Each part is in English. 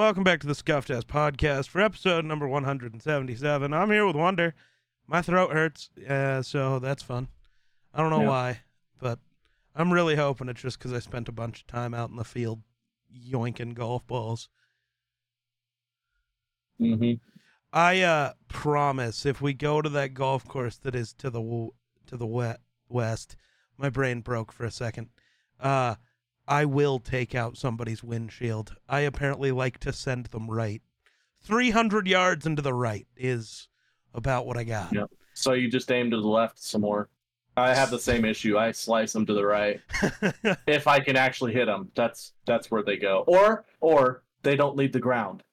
Welcome back to the Scuffed Ass Podcast for episode number 177. I'm here with Wunder. My throat hurts, uh, so that's fun. I don't know Yeah. why, but I'm really hoping it's just because I spent a bunch of time out in the field yoinking golf balls. hmm I uh, promise if we go to that golf course that is to the to the we- west, my brain broke for a second. Uh, I will take out somebody's windshield. I apparently like to send them right. 300 yards into the right is about what I got. Yeah. So you just aim to the left some more. I have the same issue. I slice them to the right if I can actually hit them. That's that's where they go. Or or they don't leave the ground.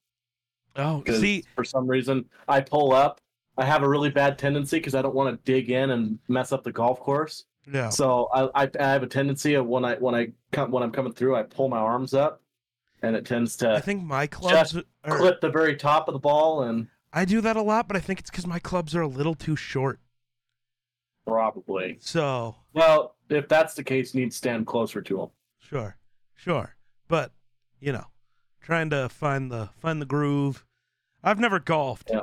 oh, see, for some reason I pull up. I have a really bad tendency because I don't want to dig in and mess up the golf course. No. So I, I I have a tendency of when I when I come when I'm coming through, I pull my arms up, and it tends to. I think my clubs are. clip the very top of the ball and I do that a lot, but I think it's because my clubs are a little too short. probably. So Well, if that's the case, you need to stand closer to them. Sure, sure, but you know, trying to find the find the groove. I've never golfed. Yeah.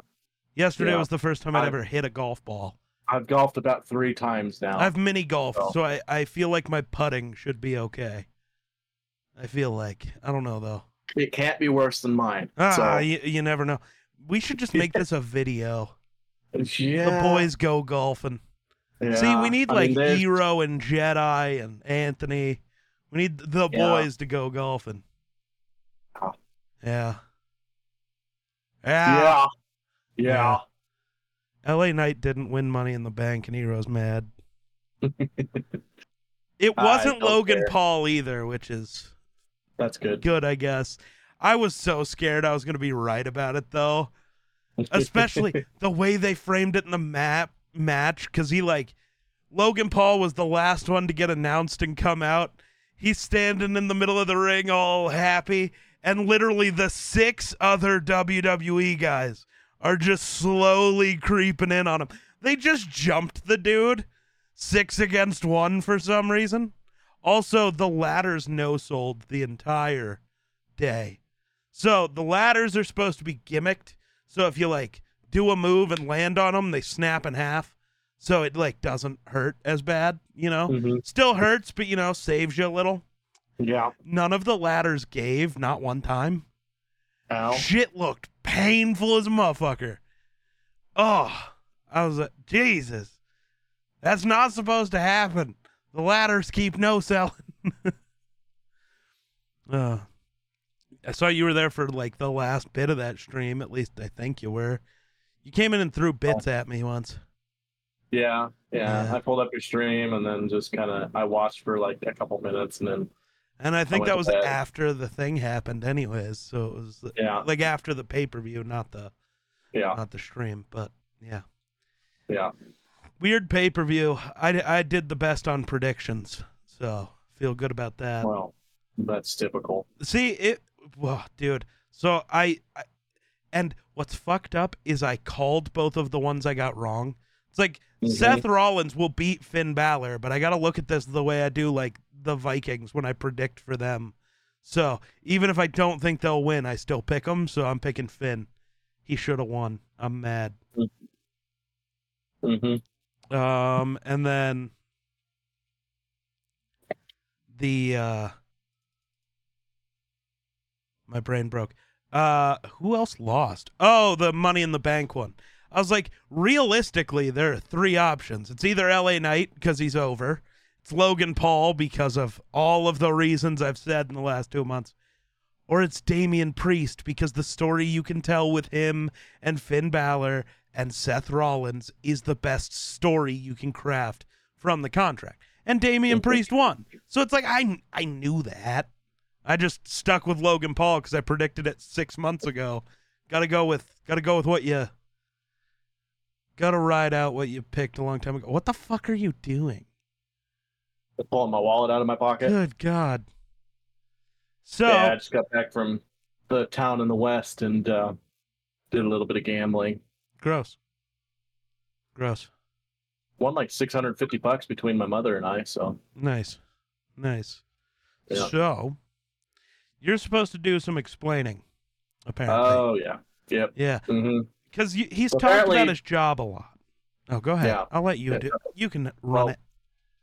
Yesterday Yeah. was the first time I'd I- ever hit a golf ball. I've golfed about three times now. I've mini golfed, Oh. so I I feel like my putting should be okay. I feel like I don't know though. It can't be worse than mine. Ah, so, you, you never know. We should just make this a video. yeah, The boys go golfing. yeah. See, we need I like mean, there's- Hero and Jedi and Anthony. We need the Yeah. boys to go golfing. Ah. Yeah. Yeah, Yeah. yeah. LA Knight didn't win money in the bank and Hero's mad. It wasn't Logan care. Paul either, which is That's good. good, I guess. I was so scared I was going to be right about it though, especially the way they framed it in the map match cuz he like Logan Paul was the last one to get announced and come out. He's standing in the middle of the ring all happy and literally the six other WWE guys are just slowly creeping in on him. They just jumped the dude six against one for some reason. Also, the ladders no sold the entire day. So the ladders are supposed to be gimmicked. So if you like do a move and land on them, they snap in half. So it like doesn't hurt as bad, you know? Mhm. Still hurts, but you know, saves you a little. Yeah. None of the ladders gave, not one time. Ow. Shit looked painful as a motherfucker. Oh, I was like, Jesus, that's not supposed to happen. The ladders keep no selling. uh, I saw you were there for like the last bit of that stream. At least I think you were. You came in and threw bits at me once. Yeah, yeah. Yeah. I pulled up your stream and then just kind of I watched for like a couple minutes and then And I think that was after the thing happened, anyways. So it was yeah, like after the pay per view, not the yeah, not the stream. But yeah. yeah. Weird pay per view. I, I did the best on predictions, so feel good about that. Well, that's typical. See it, well, dude. So I, I, and what's fucked up is I called both of the ones I got wrong. It's like Mhm. Seth Rollins will beat Finn Balor, but I got to look at this the way I do like the Vikings when I predict for them. So even if I don't think they'll win, I still pick them. So I'm picking Finn. He should have won. I'm mad. hmm Um, and then the uh my brain broke. Uh who else lost? Oh, the money in the bank one. I was like, realistically, there are three options. It's either LA Knight because he's over. It's Logan Paul because of all of the reasons I've said in the last two months. Or it's Damian Priest because the story you can tell with him and Finn Balor and Seth Rollins is the best story you can craft from the contract. And Damian mm-hmm. Priest won. So it's like I I knew that. I just stuck with Logan Paul because I predicted it six months ago. Got to go with got to go with what you. Got to ride out what you picked a long time ago. What the fuck are you doing? Pulling my wallet out of my pocket. Good God. So Yeah, I just got back from the town in the west and uh, did a little bit of gambling. gross. Gross. Won like 650 bucks between my mother and I. So Nice. Nice. Yeah. So, you're supposed to do some explaining. Apparently, Oh yeah. Yep. yeah, hmm because he's Well, talked about his job a lot. Oh, go ahead. Yeah. I'll let you do. You can run Well, it.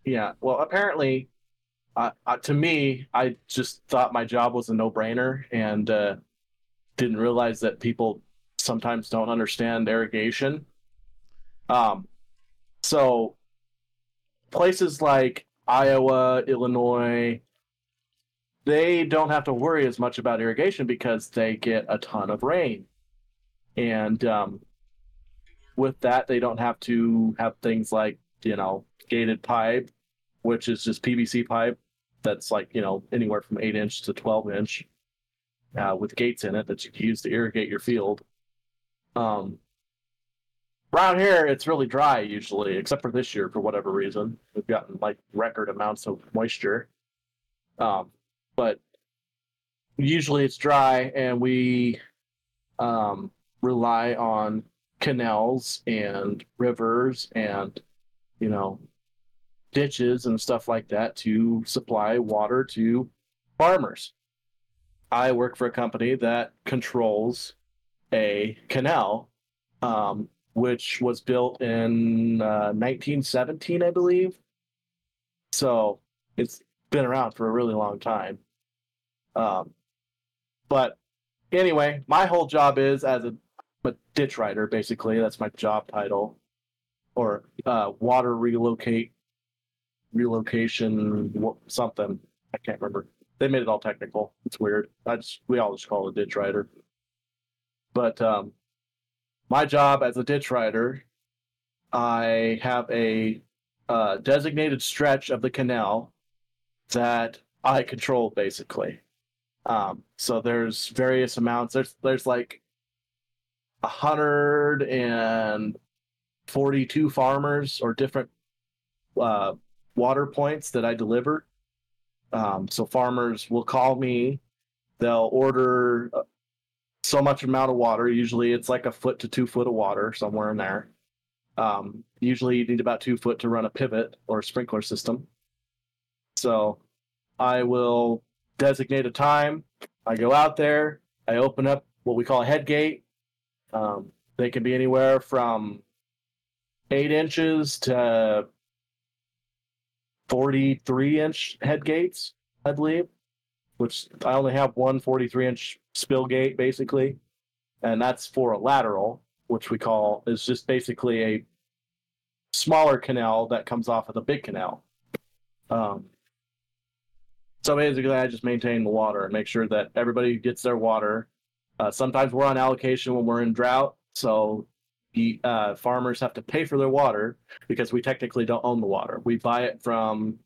Yeah. Well, apparently, uh, uh, to me, I just thought my job was a no-brainer, and uh, didn't realize that people sometimes don't understand irrigation. Um, so places like Iowa, Illinois, they don't have to worry as much about irrigation because they get a ton of rain, and um, with that, they don't have to have things like you know gated pipe, which is just PVC pipe that's like you know anywhere from eight inch to twelve inch, uh, with gates in it that you can use to irrigate your field. Um, around here, it's really dry usually, except for this year for whatever reason. We've gotten like record amounts of moisture, um, but usually it's dry, and we um, rely on canals and rivers and you know ditches and stuff like that to supply water to farmers. I work for a company that controls a canal, um, which was built in uh, 1917, I believe. So it's been around for a really long time. Um, but anyway, my whole job is as a, a ditch rider, basically. That's my job title, or uh, water relocate relocation something. I can't remember. They made it all technical. It's weird. I just we all just call it a ditch rider. But um, my job as a ditch rider, I have a uh, designated stretch of the canal that I control basically. Um, so there's various amounts. There's there's like a hundred and forty-two farmers or different uh, water points that I deliver. Um, so farmers will call me. They'll order uh, so much amount of water. Usually it's like a foot to two foot of water somewhere in there. Um, usually you need about two foot to run a pivot or a sprinkler system. So I will designate a time. I go out there. I open up what we call a head gate. Um, they can be anywhere from eight inches to 43 inch head gates, I believe, which I only have one 43 inch spill gate basically. And that's for a lateral, which we call is just basically a smaller canal that comes off of the big canal. Um, so basically, I just maintain the water and make sure that everybody gets their water. Uh, sometimes we're on allocation when we're in drought, so the uh, farmers have to pay for their water because we technically don't own the water. We buy it from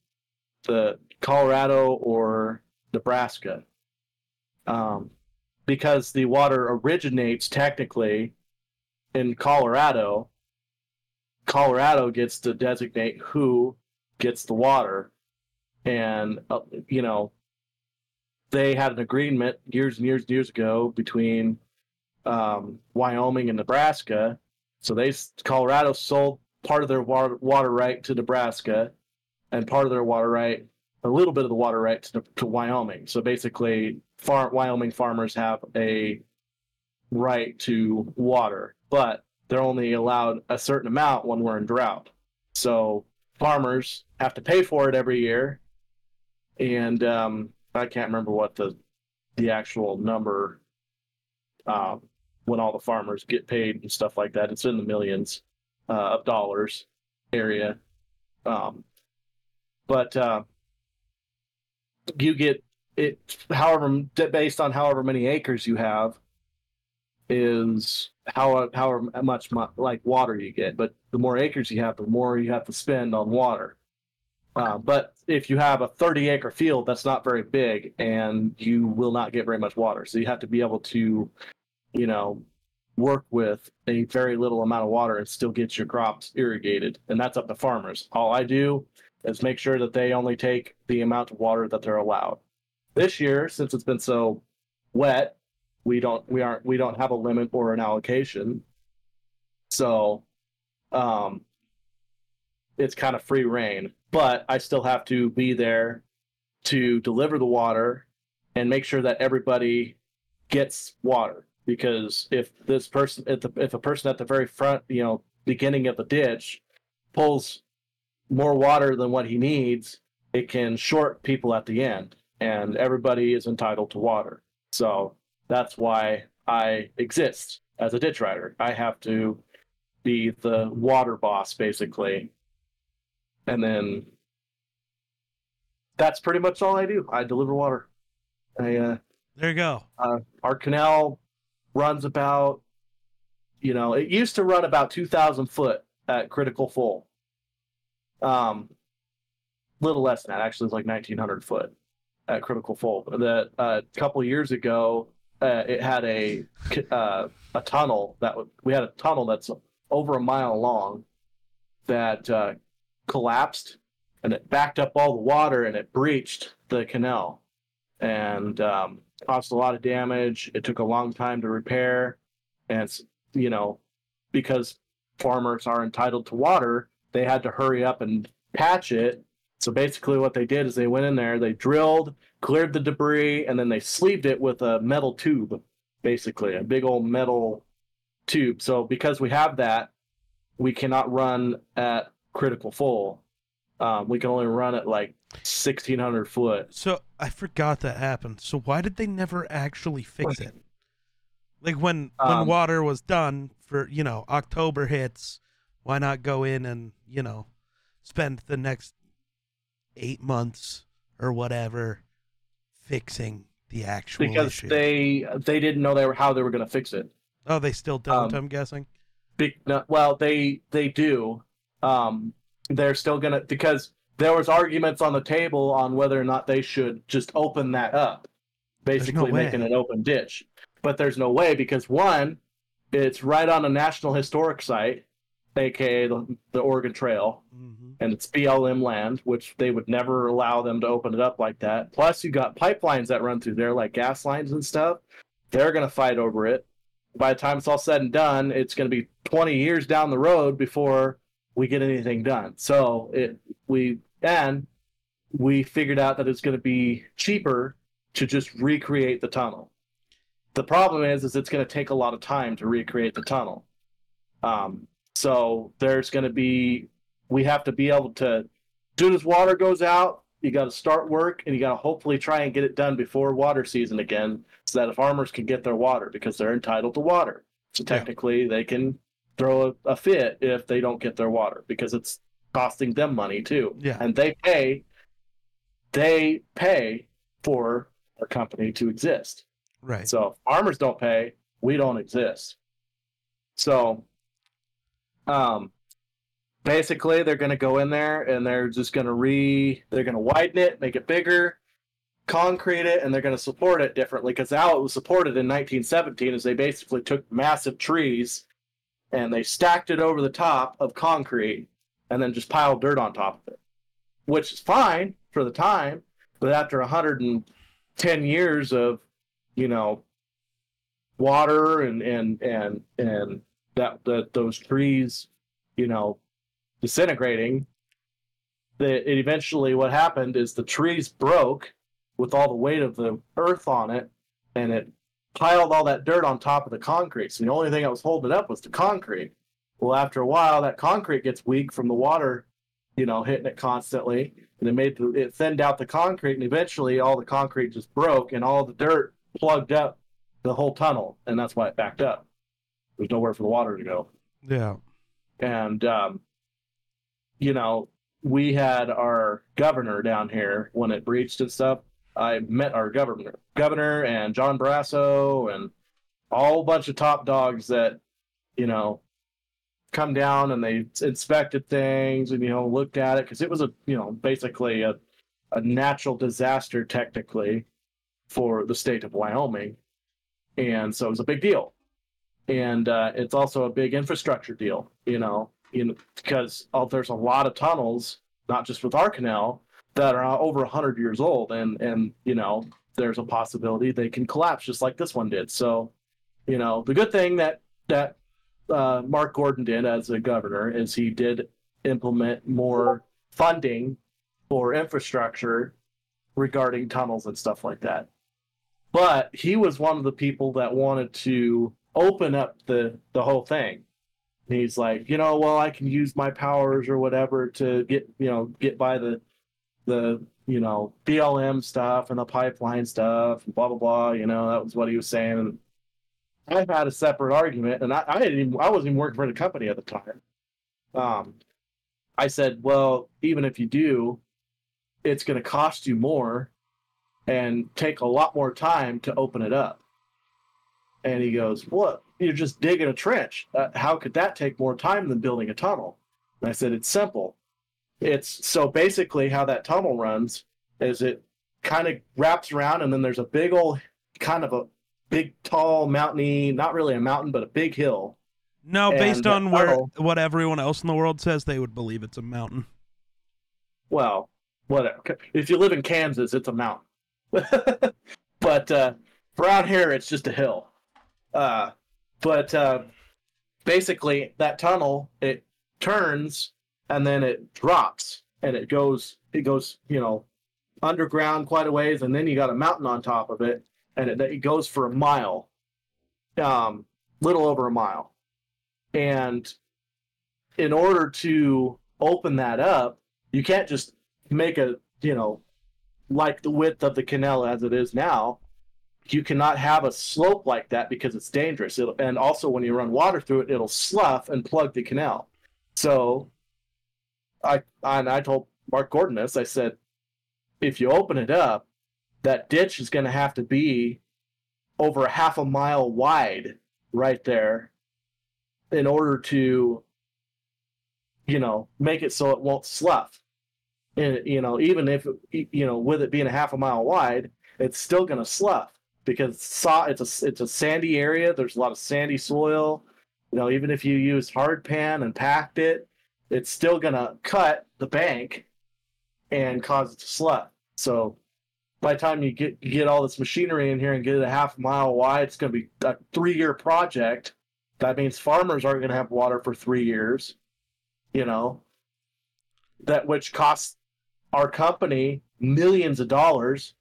the Colorado or Nebraska. Um, because the water originates technically in Colorado, Colorado gets to designate who gets the water. And, uh, you know, they had an agreement years and years and years ago between um, Wyoming and Nebraska. So they Colorado sold part of their water, water right to Nebraska, and part of their water right, a little bit of the water right to, to Wyoming. So basically, far, Wyoming farmers have a right to water, but they're only allowed a certain amount when we're in drought. So farmers have to pay for it every year, and um, I can't remember what the the actual number um, when all the farmers get paid and stuff like that. It's in the millions uh, of dollars area. Um, but uh, you get it, however, based on however many acres you have, is how however much like water you get. But the more acres you have, the more you have to spend on water. Uh, but if you have a 30 acre field, that's not very big, and you will not get very much water. So you have to be able to, you know, work with a very little amount of water and still get your crops irrigated. And that's up to farmers. All I do is make sure that they only take the amount of water that they're allowed. This year, since it's been so wet, we don't we aren't we don't have a limit or an allocation. So um it's kind of free reign, but I still have to be there to deliver the water and make sure that everybody gets water because if this person if, the, if a person at the very front you know beginning of the ditch pulls more water than what he needs it can short people at the end and everybody is entitled to water. So that's why i exist as a ditch rider. I have to be the water boss basically. And then that's pretty much all i do. I deliver water. I uh There you go. uh, our canal runs about, you know, it used to run about 2,000 foot at critical full. Um, little less than that. Actually, it's like 1,900 foot at critical full. That uh, a couple years ago, uh, it had a uh, a tunnel that w- we had a tunnel that's over a mile long that uh, collapsed and it backed up all the water and it breached the canal and um, caused a lot of damage. It took a long time to repair, and you know, because farmers are entitled to water, they had to hurry up and patch it. So basically, what they did is they went in there, they drilled, cleared the debris, and then they sleeved it with a metal tube, basically a big old metal tube. So because we have that, we cannot run at critical full. Um, we can only run at like 1600 foot. So I forgot that happened. So why did they never actually fix it? Like when when Um, water was done for you know October hits, why not go in and you know spend the next eight months or whatever fixing the actual because issue? they they didn't know they were how they were going to fix it. oh, they still don't. um, I'm guessing. Big, no, well, they they do. Um, they're still gonna because there was arguments on the table on whether or not they should just open that up, basically way. making an open ditch. But there's no way because one, it's right on a national historic site, aka the, the Oregon Trail, hmm and it's BLM land, which they would never allow them to open it up like that. Plus, you got pipelines that run through there, like gas lines and stuff. They're going to fight over it. By the time it's all said and done, it's going to be 20 years down the road before we get anything done. So it we and we figured out that it's going to be cheaper to just recreate the tunnel. The problem is, is it's going to take a lot of time to recreate the tunnel. Um, so there's going to be we have to be able to soon as water goes out you got to start work and you got to hopefully try and get it done before water season again so that the farmers can get their water because they're entitled to water so Yeah. technically they can throw a, a fit if they don't get their water because it's costing them money too Yeah. and they pay they pay for our company to exist Right. so if farmers don't pay, we don't exist. So um basically they're gonna go in there and they're just gonna re they're gonna widen it, make it bigger, concrete it, and they're gonna support it differently because how it was supported in 1917 is they basically took massive trees and they stacked it over the top of concrete and then just piled dirt on top of it. Which is fine for the time, but after 110 years of you know water and and and and that that those trees you know disintegrating that it eventually what happened is the trees broke with all the weight of the earth on it and it piled all that dirt on top of the concrete. So the only thing that was holding it up was the concrete. Well after a while that concrete gets weak from the water you know hitting it constantly. And it made the, it thinned out the concrete and eventually all the concrete just broke and all the dirt plugged up the whole tunnel. And that's why it backed up. There's nowhere for the water to go. Yeah. and um, you know we had our governor down here when it breached and stuff i met our governor governor and john Barrasso and a whole bunch of top dogs that you know come down and they inspected things and you know looked at it. Because it was a you know basically a, a natural disaster technically for the state of wyoming. And so it was a big deal. And uh, it's also a big infrastructure deal you know in, because oh, there's a lot of tunnels not just with our canal that are over 100 years old and and you know there's a possibility they can collapse just like this one did so you know the good thing that that uh, mark gordon did as a governor is he did implement more funding for infrastructure regarding tunnels and stuff like that but he was one of the people that wanted to open up the the whole thing. And he's like, you know, well, I can use my powers or whatever to get, you know, get by the the you know BLM stuff and the pipeline stuff and blah blah blah. You know, that was what he was saying. And I had a separate argument, and I, I didn't even, I wasn't even working for the company at the time. Um, I said, well, even if you do, it's going to cost you more and take a lot more time to open it up. And he goes, what? You're just digging a trench. Uh, how could that take more time than building a tunnel? And I said, it's simple. It's so basically how that tunnel runs is it kind of wraps around and then there's a big old kind of a big tall mountainy not really a mountain but a big hill. No, And based on where tunnel- what everyone else in the world says, they would believe it's a mountain. well whatever. If you live in kansas it's a mountain. But uh around here it's just a hill. Uh but uh basically that tunnel it turns and then it drops and it goes it goes you know underground quite a ways and then you got a mountain on top of it and it, it goes for a mile um little over a mile. And in order to open that up you can't just make a you know like the width of the canal as it is now. You cannot have a slope like that because it's dangerous. It'll, and also when you run water through it it'll slough and plug the canal. So i and i told mark gordon this i said if you open it up that ditch is going to have to be over half a mile wide right there in order to you know make it so it won't slough. And you know even if you know with it being a half a mile wide it's still going to slough because saw it's a it's a sandy area. There's a lot of sandy soil. You know even if you use hard pan and packed it it's still going to cut the bank and cause it to slough so by the time you get you get all this machinery in here and get it a half mile wide it's going to be a three year project. That means farmers aren't going to have water for three years you know? That which costs our company millions of dollars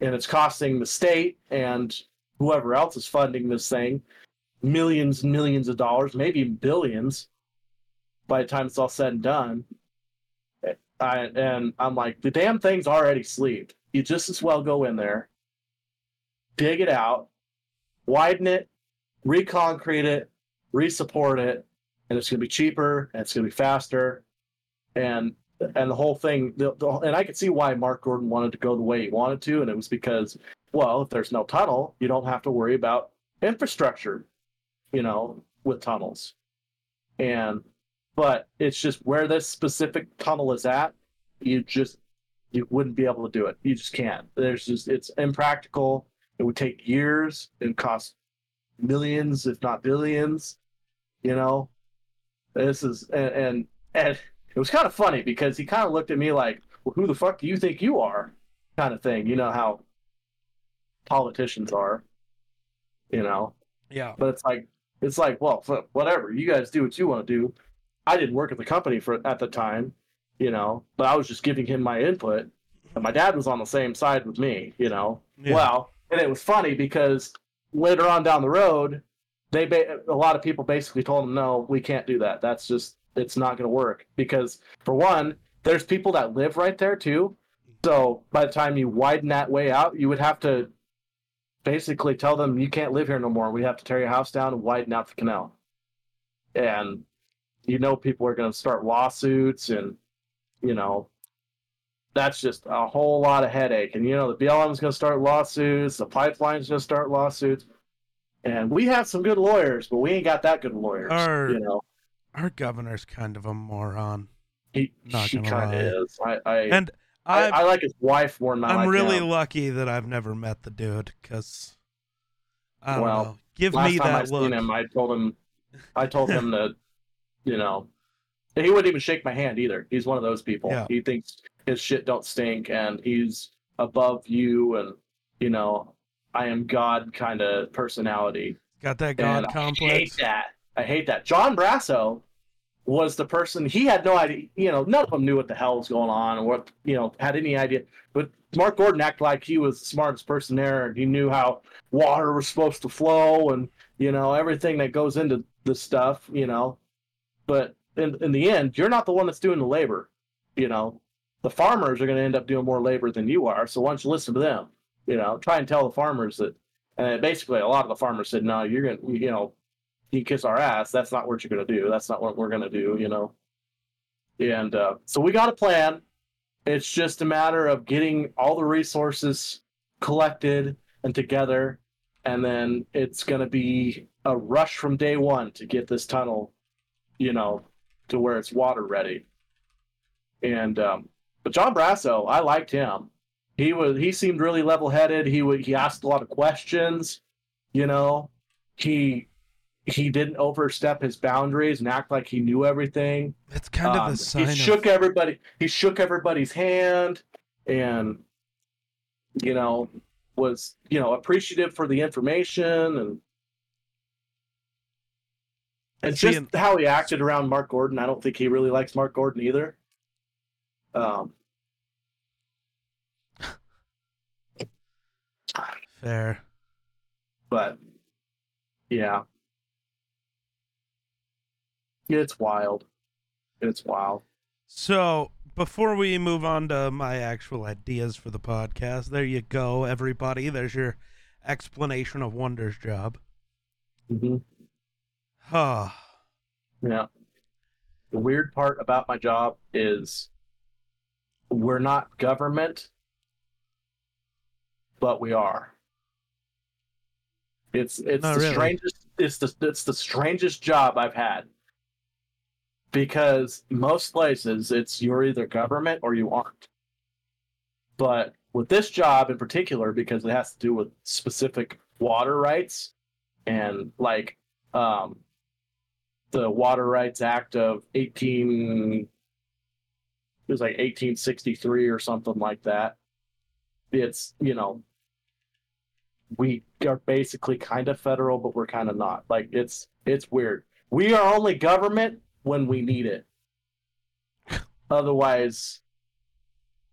and it's costing the state and whoever else is funding this thing millions and millions of dollars maybe billions by the time it's all said and done I, and i'm like the damn thing's already sleeved. You just as well go in there dig it out widen it reconcrete it resupport it and it's going to be cheaper and it's going to be faster and and the whole thing the, the, and i could see why mark gordon wanted to go the way he wanted to and it was because well if there's no tunnel you don't have to worry about infrastructure you know with tunnels. And but it's just where this specific tunnel is at you just you wouldn't be able to do it. You just can't. There's just it's impractical. It would take years. And cost millions if not billions you know? This is and and, and it was kind of funny because he kind of looked at me like well, who the fuck do you think you are? kind of thing. You know how politicians are you know? Yeah. but it's like it's like well whatever. You guys do what you want to do i didn't work at the company for at the time you know but i was just giving him my input. And my dad was on the same side with me you know. Yeah. well and it was funny because later on down the road they ba- a lot of people basically told him no we can't do that. That's just it's not going to work. Because for one there's people that live right there too. So by the time you widen that way out you would have to basically tell them you can't live here no more. We have to tear your house down and widen out the canal. And you know people are going to start lawsuits and you know that's just a whole lot of headache and you know the blm is going to start lawsuits the pipeline's going to start lawsuits and we have some good lawyers but we ain't got that good lawyers Our- you know Our governor's kind of a moron. he, Not he kind of is i I, And I, I've, like his wife more than I I'm like really him. lucky that I've never met the dude because I Well, know. Give me I that look. seen him, I told him, I told him to, you know, he wouldn't even shake my hand either. He's one of those people. Yeah. He thinks his shit don't stink, and he's above you, and you know, I am God kind of personality. Got that And god I hate that. I hate that. John Barrasso was the person. He had no idea. You know, none of them knew what the hell was going on, or what you know had any idea. But Mark Gordon acted like he was the smartest person there, and he knew how water was supposed to flow, and you know everything that goes into the stuff, you know. But in in the end, you're not the one that's doing the labor, you know. The farmers are going to end up doing more labor than you are, so why don't you listen to them? You know, try and tell the farmers that. And basically, a lot of the farmers said, "No, you're gonna, you know, you kiss our ass. That's not what you're gonna do. That's not what we're gonna do." You know. And uh, so we got a plan it's just a matter of getting all the resources collected and together, and then it's going to be a rush from day one to get this tunnel, you know, to where it's water ready. And um, but John Barrasso, I liked him. He was he seemed really level headed. He would he asked a lot of questions. You know, he he didn't overstep his boundaries and act like he knew everything. That's kind Um, of the sign. he of, shook everybody. He shook everybody's hand, and you know was you know appreciative for the information and and just and- how he acted around Mark Gordon. I don't think he really likes Mark Gordon either. Um, Fair. but yeah, it's wild. It's wild. So before we move on to my actual ideas for the podcast, there you go, everybody. There's your explanation of Wunder's job. hmm Ah, Yeah. The weird part about my job is we're not government, but we are. It's it's Not the really. strangest it's the it's the strangest job I've had. Because most places it's you're either government or you aren't. But with this job in particular, because it has to do with specific water rights and like um the Water Rights Act of 18 it was like 1863 or something like that. It's, you know, we are basically kind of federal but we're kind of not. Like it's it's weird. We are only government when we need it. Otherwise,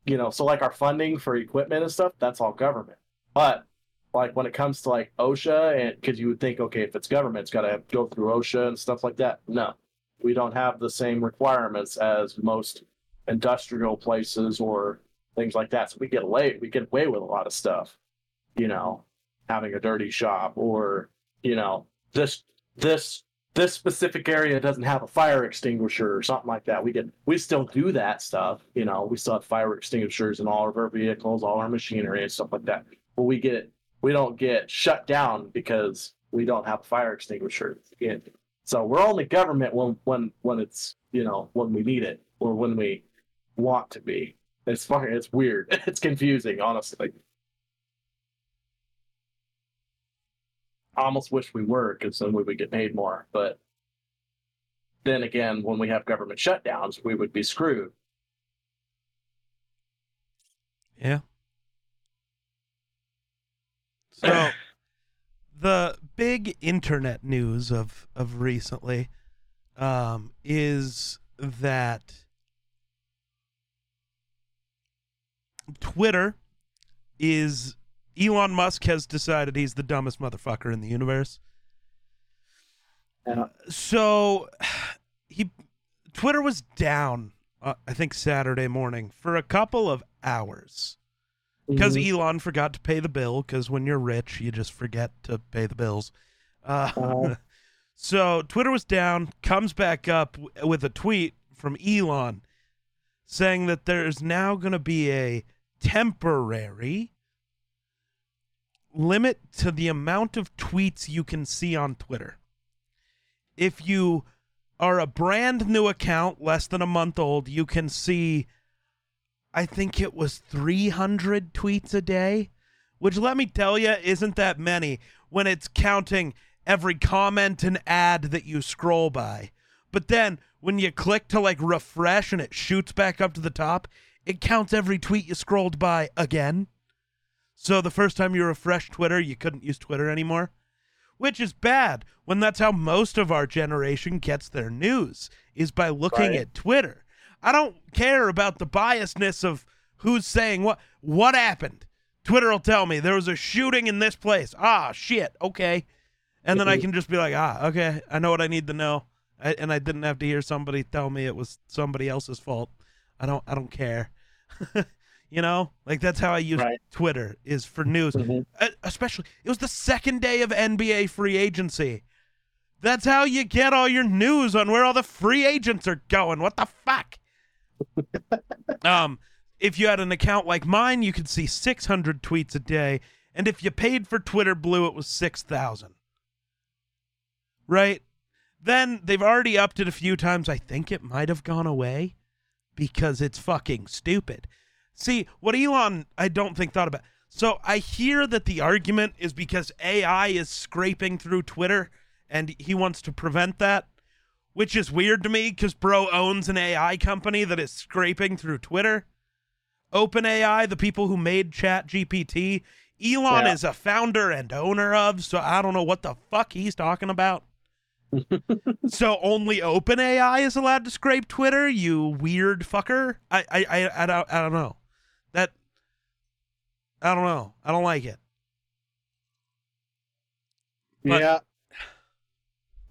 you know, so like our funding for equipment and stuff, that's all government. But like when it comes to like OSHA, and because you would think, okay, if it's government, it's got to go through OSHA and stuff like that. No, we don't have the same requirements as most industrial places or things like that. So we get away, we get away with a lot of stuff. You know, having a dirty shop or you know this this this specific area doesn't have a fire extinguisher or something like that. We get we still do that stuff. You know, we still have fire extinguishers in all of our vehicles, all our machinery and stuff like that. But we get we don't get shut down because we don't have fire extinguisher. And so we're only government when when when it's you know when we need it or when we want to be. It's fucking it's weird. It's confusing, honestly. I almost wish we were because then we would get paid more. But then again, when we have government shutdowns, we would be screwed. yeah. So the big internet news of of recently um, is that Twitter is Elon Musk has decided he's the dumbest motherfucker in the universe. Yeah. So he Twitter was down uh, I think Saturday morning for a couple of hours because Mhm. Elon forgot to pay the bill because when you're rich you just forget to pay the bills. Uh, Uh-huh. so Twitter was down, comes back up w- with a tweet from Elon saying that there's now going to be a temporary limit to the amount of tweets you can see on Twitter. If you are a brand new account, less than a month old, you can see, I think it was 300 tweets a day, which let me tell you, isn't that many when it's counting every comment and ad that you scroll by. But then when you click to like refresh and it shoots back up to the top, it counts every tweet you scrolled by again. So the first time you refresh Twitter, you couldn't use Twitter anymore, which is bad when that's how most of our generation gets their news is by looking Right. at Twitter. I don't care about the biasness of who's saying what what happened. Twitter will tell me there was a shooting in this place. Ah, shit. Okay. And then I can just be like, ah, okay, I know what I need to know. I, and I didn't have to hear somebody tell me it was somebody else's fault. I don't I don't care. you know? Like that's how I use Right. Twitter is for news. Mhm. Uh, especially it was the second day of NBA free agency. That's how you get all your news on where all the free agents are going. What the fuck? um, if you had an account like mine, you could see 600 tweets a day, and if you paid for Twitter Blue, it was 6,000. Right? Then they've already upped it a few times. I think it might have gone away because it's fucking stupid. See, what Elon, I don't think thought about. So I hear that the argument is because AI is scraping through Twitter and he wants to prevent that, which is weird to me because bro owns an AI company that is scraping through Twitter. OpenAI, the people who made ChatGPT, Elon Yeah. is a founder and owner of, so I don't know what the fuck he's talking about. so only OpenAI is allowed to scrape Twitter, you weird fucker. I I I, I don't I don't know. That I don't know. I don't like it. But- yeah.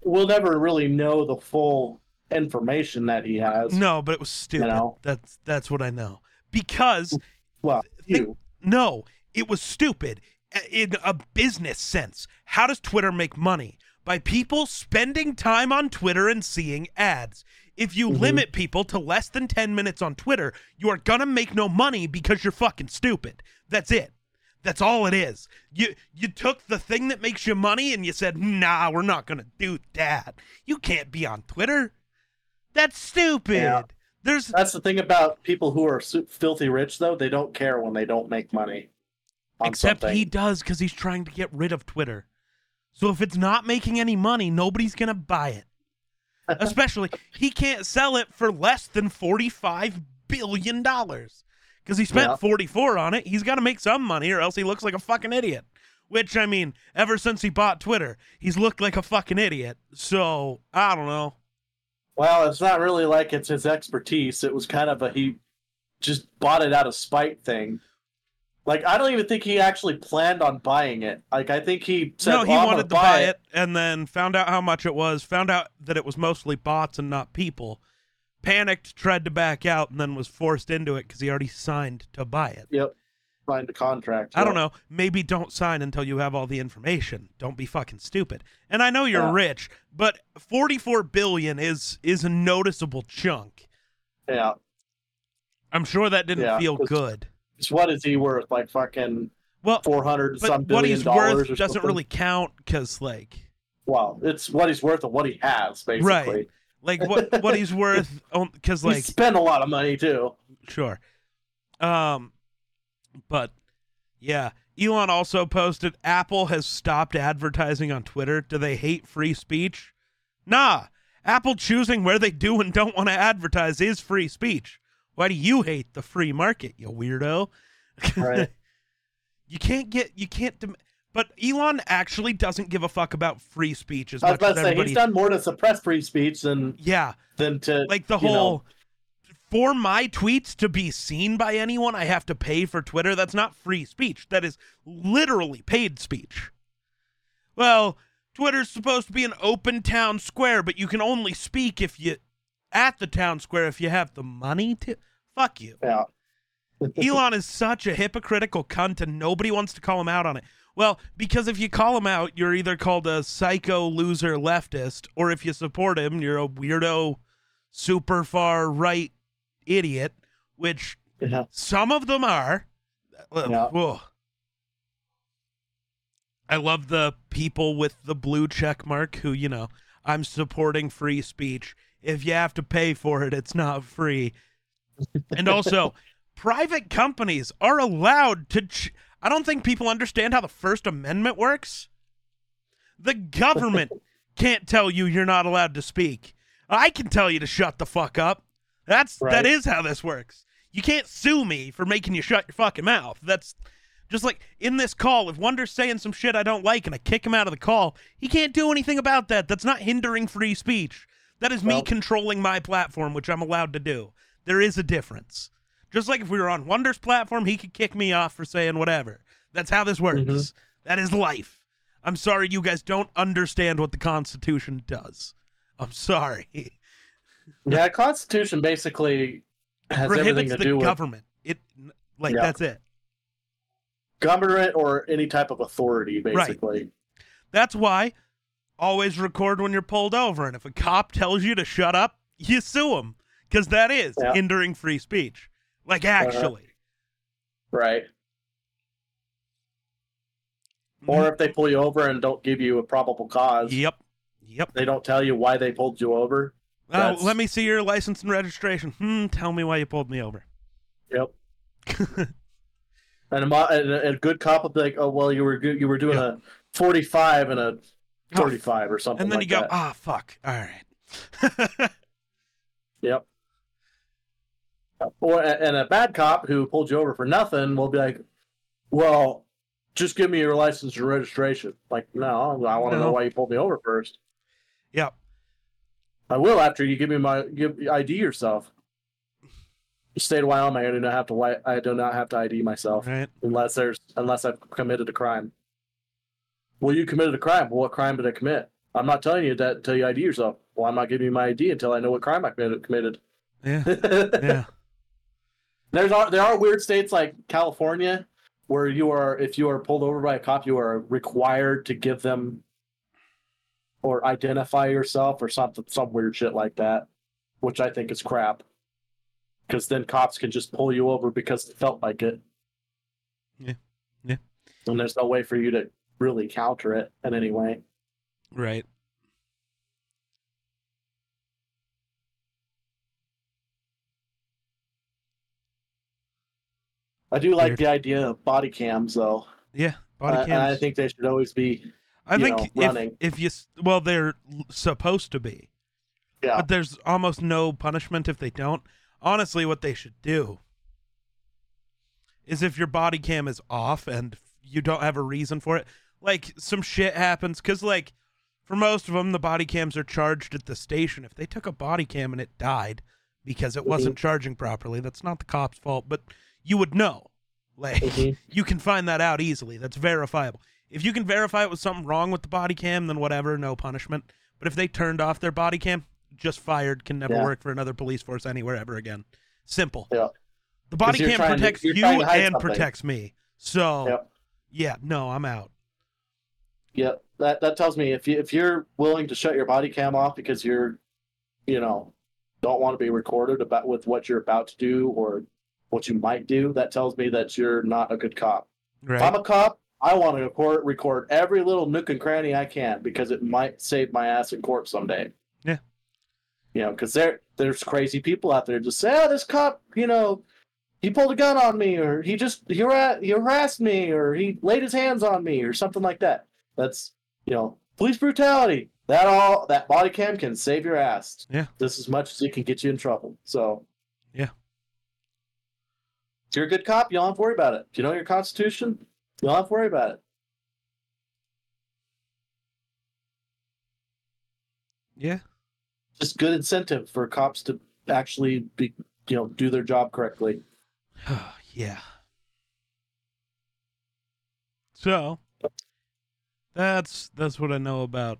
We'll never really know the full information that he has. No, but it was stupid. know? That's that's what I know. Because Well, you. no, it was stupid in a business sense. How does Twitter make money? By people spending time on Twitter and seeing ads. If you Mhm. limit people to less than 10 minutes on Twitter, you are going to make no money because you're fucking stupid. That's it. That's all it is. You you took the thing that makes you money and you said, "Nah, we're not going to do that. You can't be on Twitter." That's stupid. Yeah. There's That's the thing about people who are filthy rich, though. They don't care when they don't make money. On Except something. he does because he's trying to get rid of Twitter. So if it's not making any money, nobody's gonna buy it. Especially he can't sell it for less than forty-five billion dollars because he spent Yeah. forty-four on it. He's got to make some money, or else he looks like a fucking idiot. Which I mean, ever since he bought Twitter, he's looked like a fucking idiot. So I don't know. Well, it's not really like it's his expertise. It was kind of a he just bought it out of spite thing. Like I don't even think he actually planned on buying it. Like I think he said, no, he "Oh, wanted to gonna buy it and then found out how much it was, found out that it was mostly bots and not people. Panicked, tried to back out, and then was forced into it because he already signed to buy it. Yep, signed a contract. I don't know. Maybe don't sign until you have all the information. Don't be fucking stupid. And I know you're Yeah. rich, but 44 billion is is a noticeable chunk. Yeah, I'm sure that didn't Yeah, feel it's- good. so what is he worth? Like fucking Well, four hundred but some what billion he's dollars worth or doesn't something? really count because like Well, it's what he's worth and what he has, basically. Right. Like what what he's worth because like He spent a lot of money too. Sure. Um, but yeah, Elon also posted Apple has stopped advertising on Twitter. Do they hate free speech? Nah. Apple choosing where they do and don't want to advertise is free speech. Why do you hate the free market, you weirdo? Right. you can't get you can't dem- but Elon actually doesn't give a fuck about free speech as I was much about as to say everybody. he's done more to suppress free speech than yeah, than to like the you know, whole for my tweets to be seen by anyone i have to pay for twitter. That's not free speech. That is literally paid speech. Well twitter's supposed to be an open town square but you can only speak if you at the town square if you have the money to fuck you. Yeah. elon is such a hypocritical cunt and nobody wants to call him out on it well because if you call him out you're either called a psycho loser leftist or if you support him you're a weirdo super far right idiot which yeah. some of them are Uh, Yeah. whoa. i love the people with the blue check mark who you know i'm supporting free speech if you have to pay for it it's not free and also private companies are allowed to ch- i don't think people understand how the first amendment works. The government can't tell you you're not allowed to speak. I can tell you to shut the fuck up. That's that Right. is how this works. You can't sue me for making you shut your fucking mouth. That's just like in this call if Wunder's saying some shit i don't like and i kick him out of the call he can't do anything about that. That's not hindering free speech. That is me controlling my platform which i'm allowed to do. There is a difference Just like if we were on Wunder's platform, he could kick me off for saying whatever. That's how this works. Mhm. That is life. I'm sorry you guys don't understand what the Constitution does. I'm sorry. Yeah, Constitution basically has everything to the do with government. It like Yeah. that's it. government or any type of authority, basically. Right. That's why always record when you're pulled over. And if a cop tells you to shut up, you sue him because that is Yeah. hindering free speech. Like actually. Right. Mm-hmm. Or if they pull you over and don't give you a probable cause, Yep. Yep. they don't tell you why they pulled you over. Oh, let me see your license and registration. Hmm. Tell me why you pulled me over. Yep. And a, and a, good cop would be like, "Oh, well, you were you were doing a 45 and a 35 or something." and then like you go, ah, fuck. All right. Yep. Or and a bad cop who pulled you over for nothing will be like, "Well, just give me your license and registration." Like, no, I want to No. know why you pulled me over first. yep. I will after you give me my give ID yourself. State of Wyoming, I do not have to I do not have to ID myself Right. unless there's unless I've committed a crime. Well, you committed a crime. Well, what crime did I commit? I'm not telling you that until you ID yourself. Well, I'm not giving you my ID until I know what crime I committed. Yeah. Yeah. There's are there are weird states like California where you are if you are pulled over by a cop you are required to give them or identify yourself or something some weird shit like that, which I think is crap. Because then cops can just pull you over because they felt like it. Yeah. Yeah. And there's no way for you to really counter it in any way. Right. I do like Weird. the idea of body cams though. Yeah. Body Uh, cams. and I think they should always be I think know, if, running. if you well, they're supposed to be, yeah. but there's almost no punishment if they don't. Honestly, what they should do is if your body cam is off and you don't have a reason for it, like some shit happens, because like for most of them, the body cams are charged at the station. If they took a body cam and it died because it wasn't charging properly, that's not the cop's fault, but you would know. Like Mhm. you can find that out easily. That's verifiable. If you can verify it was something wrong with the body cam, then whatever, no punishment. But if they turned off their body cam, just fired, can never Yeah. work for another police force anywhere ever again. Simple. Yeah. The body cam to- protects you to hide and something. protects me. So Yep. yeah, no, I'm out. Yeah, that that tells me if you if you're willing to shut your body cam off because you're, you know, don't want to be recorded about with what you're about to do or what you might do, that tells me that you're not a good cop. Right. If I'm a cop, I want to record record every little nook and cranny I can because it might save my ass in court someday. Yeah. You know, because there there's crazy people out there just say, "Oh, this cop, you know, he pulled a gun on me, or he just he, he harassed me, or he laid his hands on me, or something like that." That's you know, police brutality. That all that body cam can save your ass. Yeah. Just as much as it can get you in trouble. So. If you're a good cop, you don't have to worry about it. If you know your constitution, you don't have to worry about it. yeah. Just good incentive for cops to actually be, you know, do their job correctly. yeah. So that's that's what I know about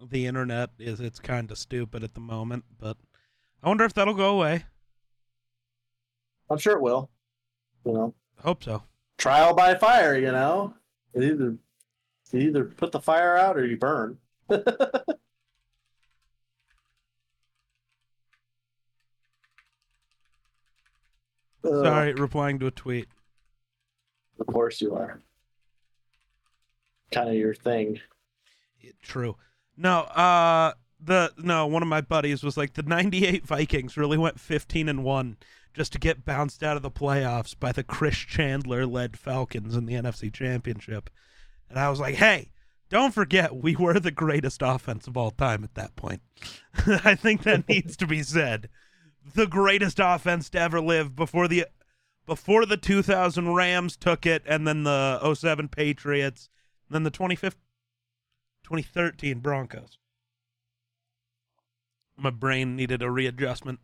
the internet is it's kind of stupid at the moment, but I wonder if that'll go away. I'm sure it will. You know, Hope so. trial by fire. You know, you either you either put the fire out or you burn. Uh, Sorry, replying to a tweet. Of course you are. Kind of your thing. True. No, uh the no, one of my buddies was like the 98 Vikings really went 15 and 1 just to get bounced out of the playoffs by the Chris Chandler led Falcons in the NFC Championship. And I was like, "Hey, don't forget we were the greatest offense of all time at that point." I think that needs to be said. The greatest offense to ever live before the before the 2000 Rams took it and then the 07 Patriots, then the 25th 2013 Broncos. My brain needed a readjustment.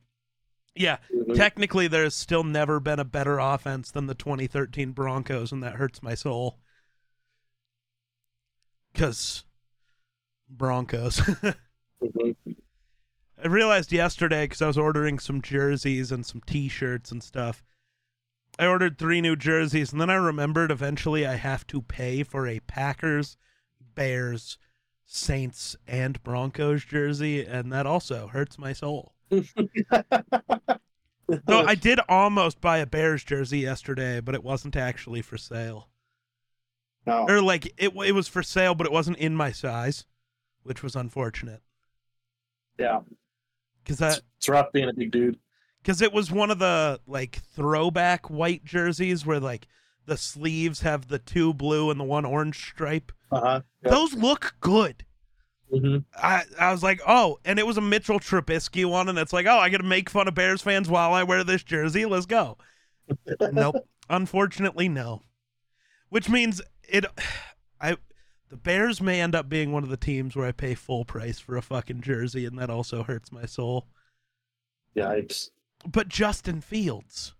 Yeah, Mhm. technically, there's still never been a better offense than the 2013 Broncos, and that hurts my soul. Because Broncos. Mhm. I realized yesterday because I was ordering some jerseys and some T-shirts and stuff. I ordered three new jerseys, and then I remembered eventually I have to pay for a Packers, Bears, Saints, and Broncos jersey, and that also hurts my soul. Though I did almost buy a Bears jersey yesterday, but it wasn't actually for sale. No. Or like it, it was for sale, but it wasn't in my size, which was unfortunate yeah, because that it's rough being a big dude. because it was one of the like throwback white jerseys where like the sleeves have the two blue and the one orange stripe. Uh huh. Yep. Those look good. Hmm I, I was like, oh, and it was a Mitchell Trubisky one, and it's like, oh, I get to make fun of Bears fans while I wear this jersey. Let's go. nope. Unfortunately, no. Which means it. I the Bears may end up being one of the teams where I pay full price for a fucking jersey, and that also hurts my soul. Yikes. But Justin Fields,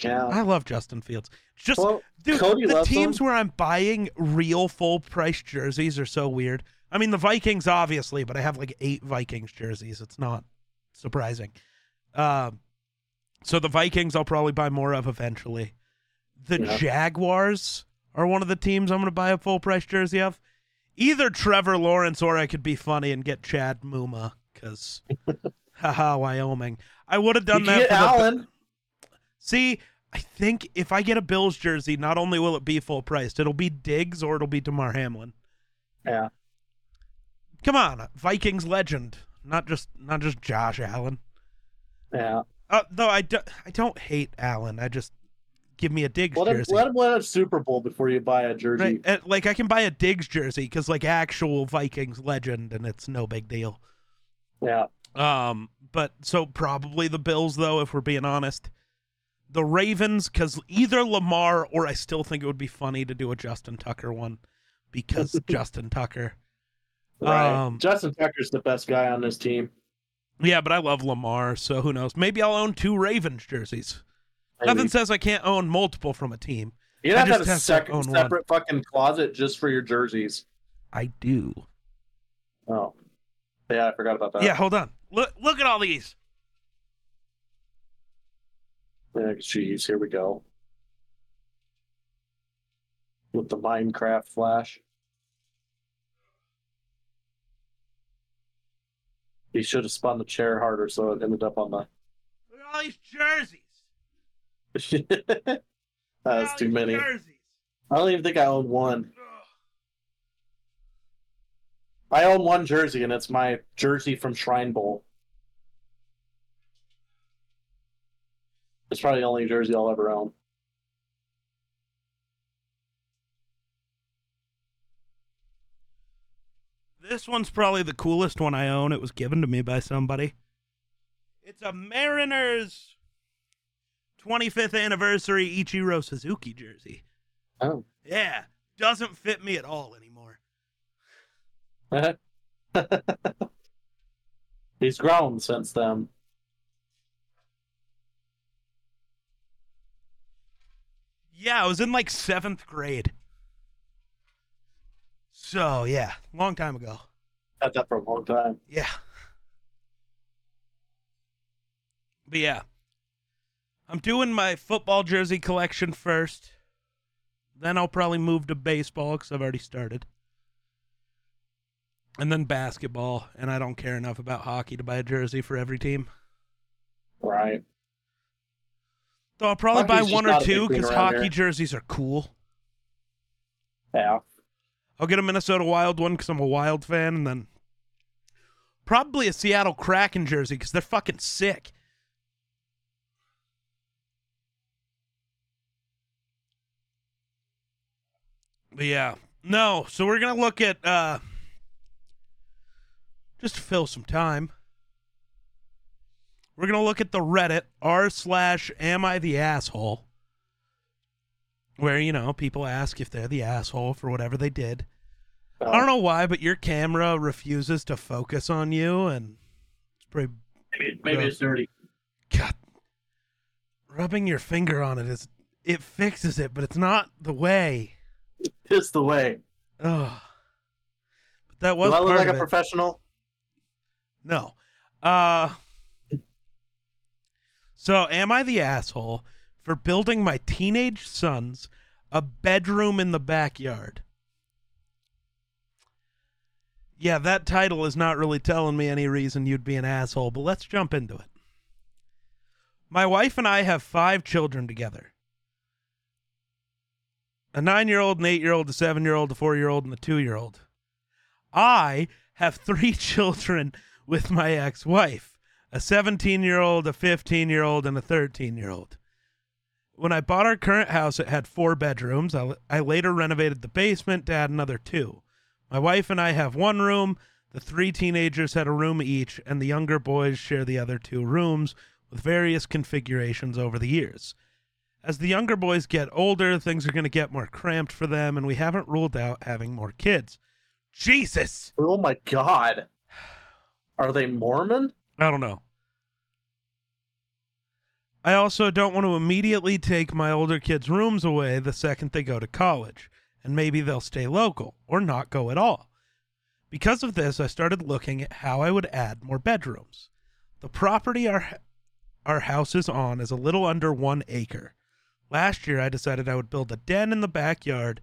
Yeah. I love Justin Fields. Just well, dude, Cody the teams him. where I'm buying real full price jerseys are so weird. I mean, the Vikings obviously, but I have like eight Vikings jerseys. It's not surprising. Um, so the Vikings I'll probably buy more of eventually. The Yeah. Jaguars are one of the teams I'm going to buy a full price jersey of. Either Trevor Lawrence or I could be funny and get Chad Muma because, haha, Wyoming. I would have done you that. get for the- Allen. See, I think if I get a Bills jersey, not only will it be full priced, it'll be Diggs or it'll be Damar Hamlin. Yeah. Come on, Vikings legend, not just not just Josh Allen. Yeah. Uh, though I, do, I don't hate Allen. I just give me a Diggs Let him, jersey. let him win a Super Bowl before you buy a jersey. Right, uh, like I can buy a Diggs jersey because like actual Vikings legend, and it's no big deal. Yeah. Um, but so probably the Bills though, if we're being honest. The Ravens, because either Lamar or I still think it would be funny to do a Justin Tucker one, because Justin Tucker. Right. Um, Justin Tucker's the best guy on this team. Yeah, but I love Lamar, so who knows? Maybe I'll own two Ravens jerseys. Maybe. Nothing says I can't own multiple from a team. You have to have a have sec- one. separate fucking closet just for your jerseys. I do. Oh. Yeah, I forgot about that. yeah, hold on. Look, look at all these. Jeez, here we go. With the Minecraft flash. He should have spun the chair harder so it ended up on the. Look at all these jerseys. That's too many. Jerseys. I don't even think I own one. I own one jersey, and it's my jersey from Shrine Bowl. It's probably the only jersey I'll ever own. This one's probably the coolest one I own. It was given to me by somebody. It's a Mariners 25th anniversary Ichiro Suzuki jersey. Oh. Yeah, doesn't fit me at all anymore. He's grown since then. Yeah, I was in like seventh grade. So, yeah, long time ago. Had that for a long time. Yeah. But yeah. I'm doing my football jersey collection first. Then I'll probably move to baseball because I've already started. And then basketball. And I don't care enough about hockey to buy a jersey for every team. Right. Though I'll probably Hockey's buy one or not a big two because hockey here. jerseys are cool. Yeah. I'll get a Minnesota Wild one because I'm a Wild fan, and then probably a Seattle Kraken jersey because they're fucking sick. But yeah, no. So we're gonna look at uh, just to fill some time. We're gonna look at the Reddit r slash Am I the asshole? Where you know people ask if they're the asshole for whatever they did. Uh, I don't know why, but your camera refuses to focus on you, and it's pretty. Maybe, maybe it's dirty. God, rubbing your finger on it is it fixes it, but it's not the way. It's the way. Oh, but that was Do I look like a it. professional? No. Uh So am I the asshole for building my teenage sons a bedroom in the backyard? Yeah, that title is not really telling me any reason you'd be an asshole, but let's jump into it. My wife and I have five children together. A 9-year-old, an 8-year-old, a 7-year-old, a 4-year-old, and a 2-year-old. I have three children with my ex wife a 17 year old, a 15 year old, and a 13 year old. When I bought our current house, it had four bedrooms. I, I later renovated the basement to add another two. My wife and I have one room. The three teenagers had a room each, and the younger boys share the other two rooms with various configurations over the years. As the younger boys get older, things are going to get more cramped for them, and we haven't ruled out having more kids. Jesus! Oh my god. Are they Mormon? I don't know. I also don't want to immediately take my older kids' rooms away the second they go to college, and maybe they'll stay local or not go at all. Because of this, I started looking at how I would add more bedrooms. The property our our house is on is a little under 1 acre. Last year I decided I would build a den in the backyard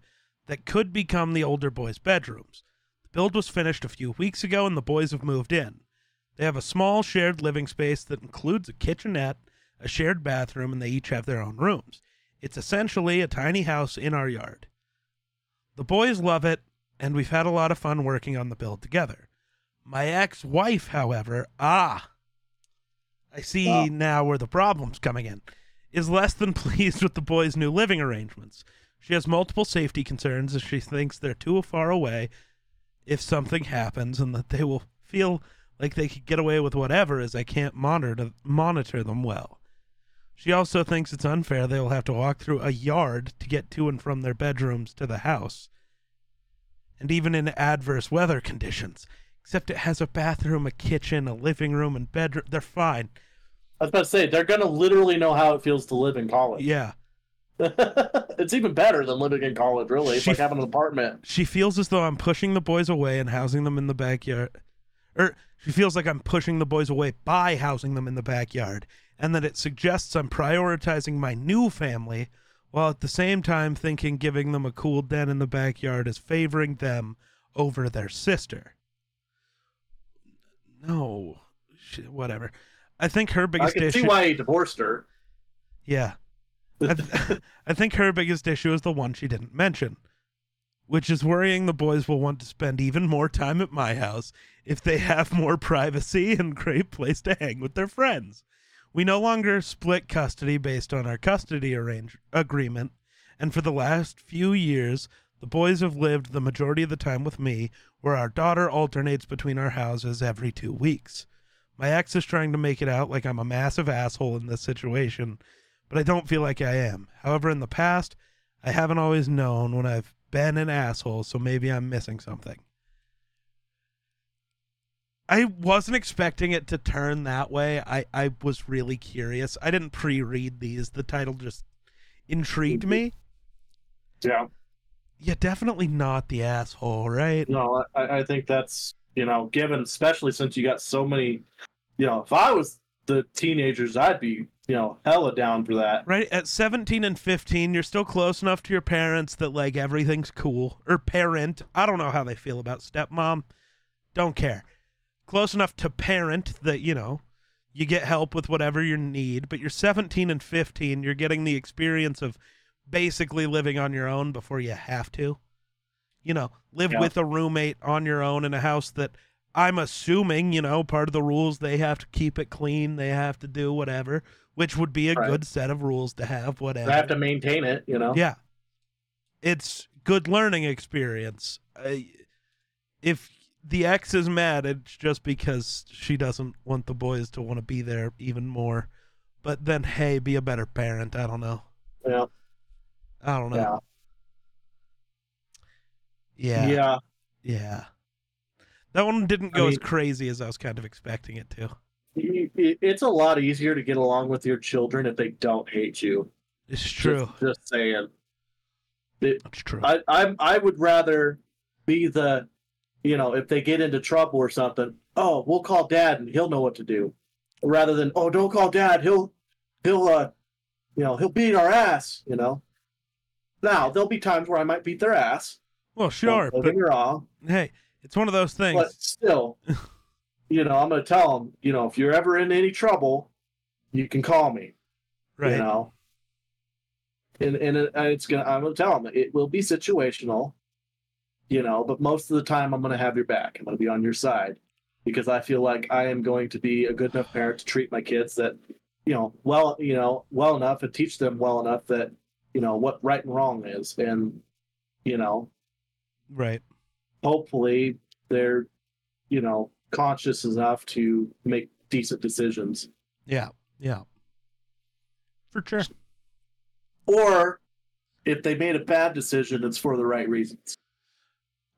that could become the older boys' bedrooms. The build was finished a few weeks ago and the boys have moved in. They have a small shared living space that includes a kitchenette, a shared bathroom, and they each have their own rooms. It's essentially a tiny house in our yard. The boys love it, and we've had a lot of fun working on the build together. My ex wife, however, ah, I see Wow. now where the problem's coming in, is less than pleased with the boys' new living arrangements. She has multiple safety concerns as she thinks they're too far away if something happens and that they will feel like they could get away with whatever as I can't monitor monitor them well. She also thinks it's unfair they will have to walk through a yard to get to and from their bedrooms to the house. And even in adverse weather conditions, except it has a bathroom, a kitchen, a living room, and bedroom, they're fine. I was about to say they're gonna literally know how it feels to live in college. Yeah. it's even better than living in college, really. It's She- like having an apartment. She feels as though I'm pushing the boys away and housing them in the backyard. Or she feels like I'm pushing the boys away by housing them in the backyard, and that it suggests I'm prioritizing my new family while at the same time thinking giving them a cool den in the backyard is favoring them over their sister. No, Shit, whatever. I think her biggest I can see issue. why he divorced her. Yeah. I, th- I think her biggest issue is the one she didn't mention, which is worrying the boys will want to spend even more time at my house if they have more privacy and great place to hang with their friends. We no longer split custody based on our custody arrange- agreement, and for the last few years, the boys have lived the majority of the time with me, where our daughter alternates between our houses every two weeks. My ex is trying to make it out like I'm a massive asshole in this situation, but I don't feel like I am. However, in the past, I haven't always known when I've been an asshole, so maybe I'm missing something. I wasn't expecting it to turn that way. I, I was really curious. I didn't pre read these. The title just intrigued me. Mm-hmm. Yeah. Yeah, definitely not the asshole, right? No, I, I think that's you know, given especially since you got so many you know, if I was the teenagers, I'd be, you know, hella down for that. Right at 17 and 15, you're still close enough to your parents that like everything's cool. Or parent. I don't know how they feel about stepmom. Don't care. Close enough to parent that, you know, you get help with whatever you need, but you're 17 and 15, you're getting the experience of basically living on your own before you have to. You know, live Yeah. with a roommate on your own in a house that I'm assuming, you know, part of the rules they have to keep it clean, they have to do whatever, which would be a Right. good set of rules to have, whatever. I have to maintain it, you know. Yeah. It's good learning experience. I, if the ex is mad, it's just because she doesn't want the boys to want to be there even more. But then, hey, be a better parent. I don't know. Yeah. I don't know. Yeah. Yeah. Yeah. Yeah. That one didn't I go as crazy as I was kind of expecting it to. It's a lot easier to get along with your children if they don't hate you. It's true. Just, saying. It's true. I, I I would rather be the, you know, if they get into trouble or something. Oh, we'll call dad and he'll know what to do, rather than oh, don't call dad. He'll he'll uh, you know, he'll beat our ass. You know. Now there'll be times where I might beat their ass. well, sure, Don't but wrong. hey, it's one of those things. But still, you know, I'm gonna tell them. You know, if you're ever in any trouble, you can call me. right. You know. And and it, and it's gonna. I'm gonna tell them it will be situational. You know, but most of the time I'm gonna have your back. I'm gonna be on your side because I feel like I am going to be a good enough parent to treat my kids that, you know, well, you know, well enough and teach them well enough that, you know, what right and wrong is, and, you know, Right. hopefully they're, you know, conscious enough to make decent decisions. Yeah. Yeah. For sure. Or if they made a bad decision, it's for the right reasons.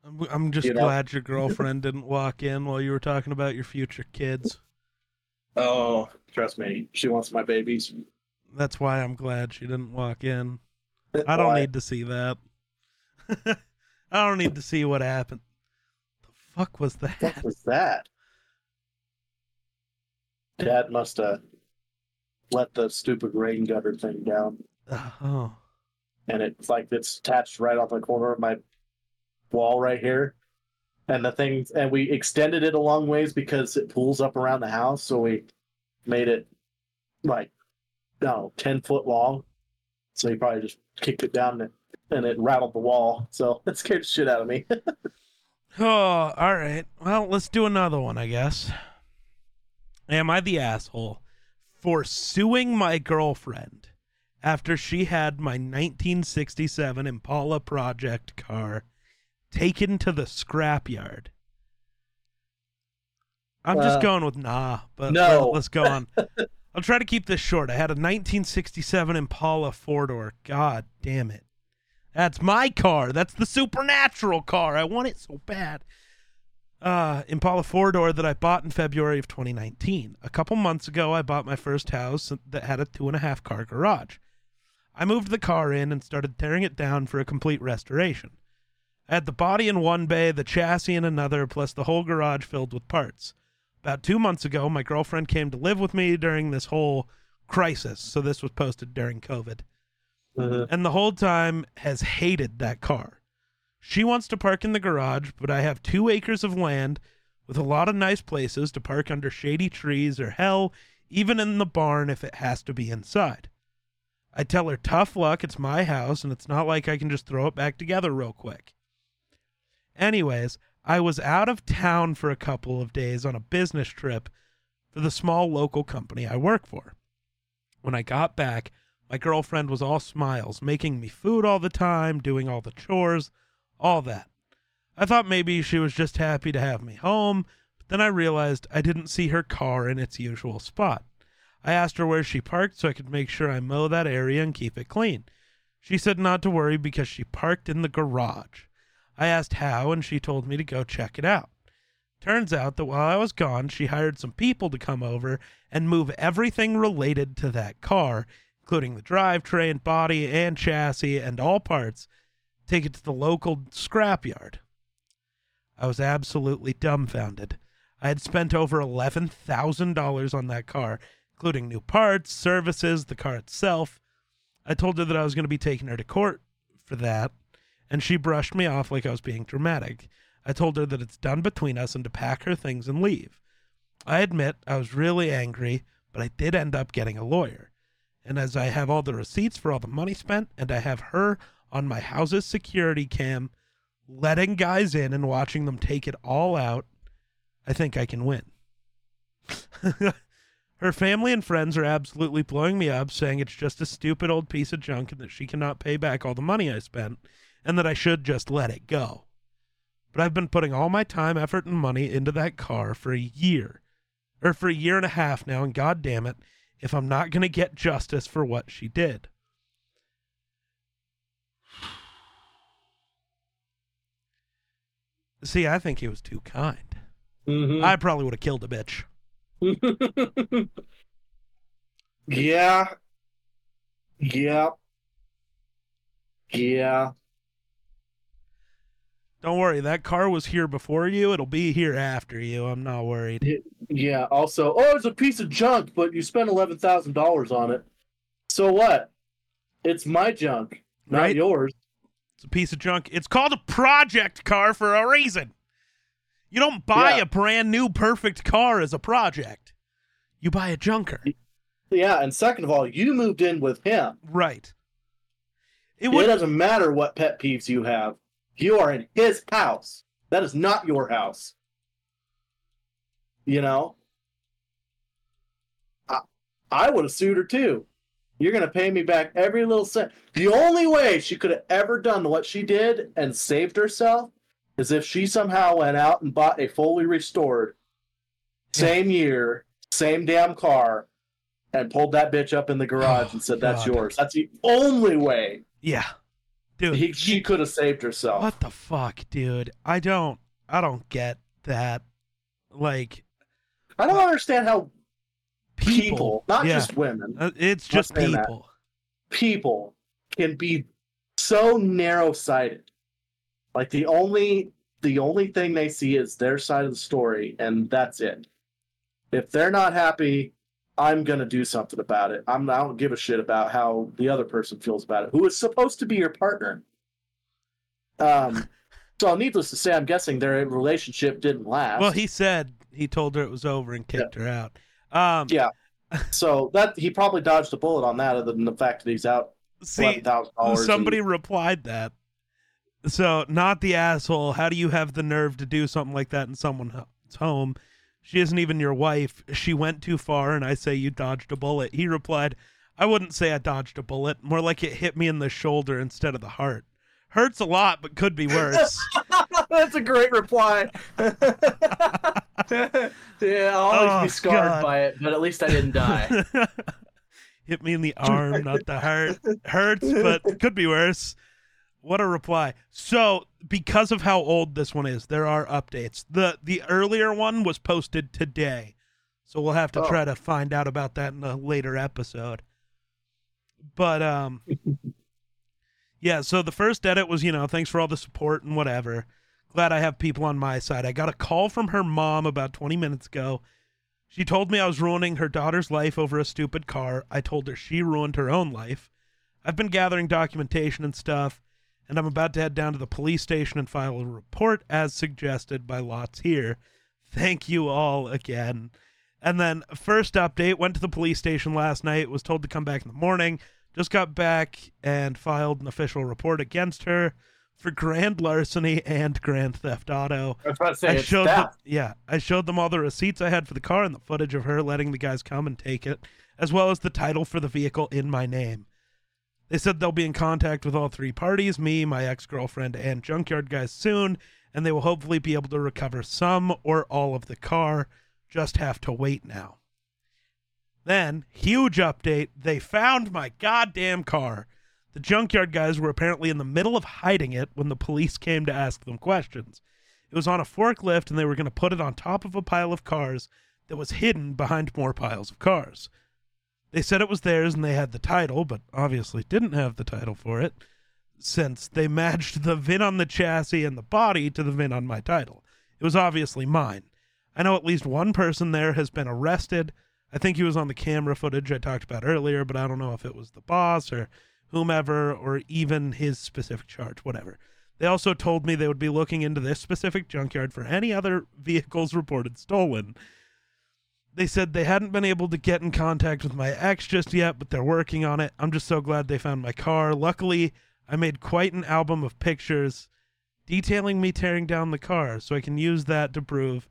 I'm, I'm just You know? glad your girlfriend didn't walk in while you were talking about your future kids. Oh, trust me, she wants my babies. That's why I'm glad she didn't walk in. I don't Why? need to see that. I don't need to see what happened. The fuck was that? What that? was that? Dad must have let the stupid rain gutter thing down, uh, Oh. and it's like it's attached right off the corner of my wall right here. And the thing, and we extended it a long ways because it pulls up around the house, so we made it like, no, ten foot long. So he probably just kicked it down and it, and it rattled the wall. So it scared the shit out of me. Oh, all right. Well, let's do another one, I guess. Am I the asshole for suing my girlfriend after she had my 1967 Impala project car taken to the scrapyard? I'm just Uh, going with nah, but no. let, us go on. I'll try to keep this short. I had a 1967 Impala four door. God damn it. That's my car. That's the supernatural car. I want it so bad. Uh, Impala four door that I bought in February of 2019. A couple months ago, I bought my first house that had a two and a half car garage. I moved the car in and started tearing it down for a complete restoration. I had the body in one bay, the chassis in another, plus the whole garage filled with parts. About two months ago, my girlfriend came to live with me during this whole crisis. So this was posted during COVID Mhm. and the whole time has hated that car. She wants to park in the garage, but I have two acres of land with a lot of nice places to park under shady trees or hell, even in the barn if it has to be inside. I tell her tough luck, it's my house, and it's not like I can just throw it back together real quick. Anyways, I was out of town for a couple of days on a business trip for the small local company I work for. When I got back, my girlfriend was all smiles, making me food all the time, doing all the chores, all that. I thought maybe she was just happy to have me home, but then I realized I didn't see her car in its usual spot. I asked her where she parked so I could make sure I mow that area and keep it clean. She said not to worry because she parked in the garage. I asked how, and she told me to go check it out. Turns out that while I was gone, she hired some people to come over and move everything related to that car, including the drivetrain, body, and chassis, and all parts, take it to the local scrapyard. I was absolutely dumbfounded. I had spent over $11,000 on that car, including new parts, services, the car itself. I told her that I was going to be taking her to court for that, and she brushed me off like I was being dramatic. I told her that it's done between us and to pack her things and leave. I admit I was really angry, but I did end up getting a lawyer. And as I have all the receipts for all the money spent, and I have her on my house's security cam, letting guys in and watching them take it all out, I think I can win. her family and friends are absolutely blowing me up, saying it's just a stupid old piece of junk and that she cannot pay back all the money I spent, and that I should just let it go. But I've been putting all my time, effort, and money into that car for a year, or for a year and a half now, and god damn it, if I'm not going to get justice for what she did. See, I think he was too kind. Mhm. I probably would have killed a bitch. yeah. Yeah. Yeah. Don't worry, that car was here before you. It'll be here after you. I'm not worried. Yeah. Also, oh, it's a piece of junk, but you spent eleven thousand dollars on it. So what? It's my junk, not Right. yours. It's a piece of junk. It's called a project car for a reason. You don't buy Yeah. a brand new perfect car as a project. You buy a junker. Yeah, and second of all, you moved in with him. Right. It It doesn't matter what pet peeves you have. You are in his house. That is not your house. You know? I, I would have sued her too. You're going to pay me back every little cent. The only way she could have ever done what she did and saved herself is if she somehow went out and bought a fully restored, same year, same damn car, and pulled that bitch up in the garage Oh, and said, That's God. yours. That's the only way Yeah. Dude, he, she could have saved herself. what the fuck, dude? I don't I don't get that. Like I don't understand how people, people, not yeah. just women, Uh, it's just saying that. people. people can be so narrow-sighted. Like the only the only thing they see is their side of the story, and that's it. If they're not happy, I'm gonna do something about it. I'm I don't give a shit about how the other person feels about it, who is supposed to be your partner. Um, so needless to say, I'm guessing their relationship didn't last. Well, he said he told her it was over and kicked her out. Um Yeah. so that he probably dodged a bullet on that, other than the fact that he's out see eleven thousand dollars. somebody replied that. So, not the asshole. How do you have the nerve to do something like that in someone's home? She isn't even your wife. She went too far, and I say you dodged a bullet. He replied, I wouldn't say I dodged a bullet. More like it hit me in the shoulder instead of the heart. Hurts a lot, but could be worse. That's a great reply. yeah, I'll always Oh, be scarred God. by it, but at least I didn't die. Hit me in the arm, not the heart. Hurts, but could be worse. What a reply. So, because of how old this one is, there are updates. The the earlier one was posted today. So we'll have to Oh. try to find out about that in a later episode. But um Yeah, so the first edit was, you know, thanks for all the support and whatever. Glad I have people on my side. I got a call from her mom about 20 minutes ago. She told me I was ruining her daughter's life over a stupid car. I told her she ruined her own life. I've been gathering documentation and stuff, and I'm about to head down to the police station and file a report as suggested by Lots here. Thank you all again. And then, first update went to the police station last night, was told to come back in the morning. Just got back and filed an official report against her for grand larceny and grand theft auto. I was about to say I it's showed them, yeah, I showed them all the receipts I had for the car and the footage of her letting the guys come and take it, as well as the title for the vehicle in my name. They said they'll be in contact with all three parties, me, my ex-girlfriend, and junkyard guys soon, and they will hopefully be able to recover some or all of the car. Just have to wait now. Then, huge update, they found my goddamn car. The junkyard guys were apparently in the middle of hiding it when the police came to ask them questions. It was on a forklift and they were going to put it on top of a pile of cars that was hidden behind more piles of cars. They said it was theirs and they had the title, but obviously didn't have the title for it since they matched the VIN on the chassis and the body to the VIN on my title. It was obviously mine. I know at least one person there has been arrested. I think he was on the camera footage I talked about earlier, but I don't know if it was the boss or whomever or even his specific charge, whatever. They also told me they would be looking into this specific junkyard for any other vehicles reported stolen. They said they hadn't been able to get in contact with my ex just yet, but they're working on it. I'm just so glad they found my car. Luckily, I made quite an album of pictures detailing me tearing down the car, so I can use that to prove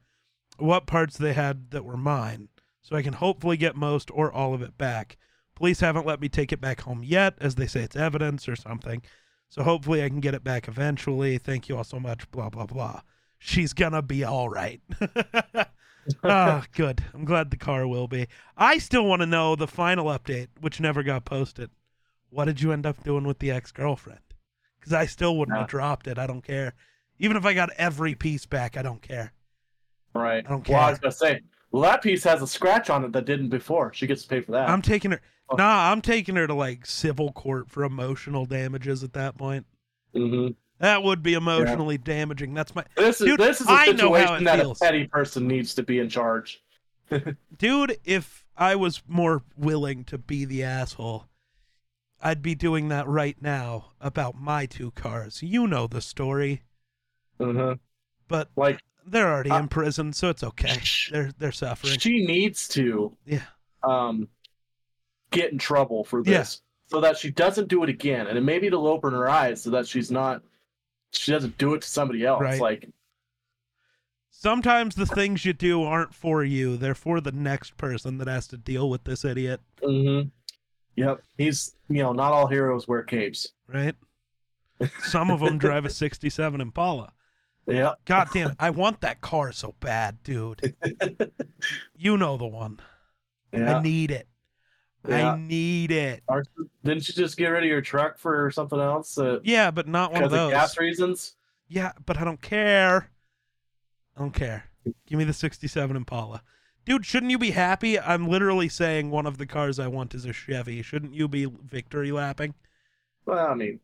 what parts they had that were mine, so I can hopefully get most or all of it back. Police haven't let me take it back home yet, as they say it's evidence or something. So hopefully I can get it back eventually. Thank you all so much. Blah blah blah. She's gonna be all right. Ah, good. I'm glad the car will be. I still want to know the final update, which never got posted. What did you end up doing with the ex girlfriend? Because I still wouldn't Yeah. have dropped it. I don't care. Even if I got every piece back, I don't care. Right. I don't Well, I care. was gonna say Well, that piece has a scratch on it that didn't before. She gets to pay for that. I'm taking her. Oh. Nah, I'm taking her to like civil court for emotional damages at that point. Mm hmm That would be emotionally damaging. That's my This is Dude, this is a I know how situation it that feels. a petty person needs to be in charge. dude. If I was more willing to be the asshole, I'd be doing that right now about my two cars. You know the story, hmm but Like they're already Uh, in prison, so it's okay. They're they're suffering. she needs to Yeah. um get in trouble for Yeah. this so that she doesn't do it again and it maybe it'll open her eyes so that she's not she doesn't do it to somebody else Right. like Sometimes the things you do aren't for you; they're for the next person that has to deal with this idiot, mhm. yep he's you know not all heroes wear capes right? Some of them drive a '67 Impala. yeah God damn, it, I want that car so bad, dude. You know the one. yeah I need it. Yeah. I need it. Didn't you just get rid of your truck for something else uh, Yeah, but not one of because of those. gas reasons Yeah, but I don't care. I don't care. Give me the 67 Impala. Dude, shouldn't you be happy? I'm literally saying one of the cars I want is a Chevy. Shouldn't you be victory lapping? well i mean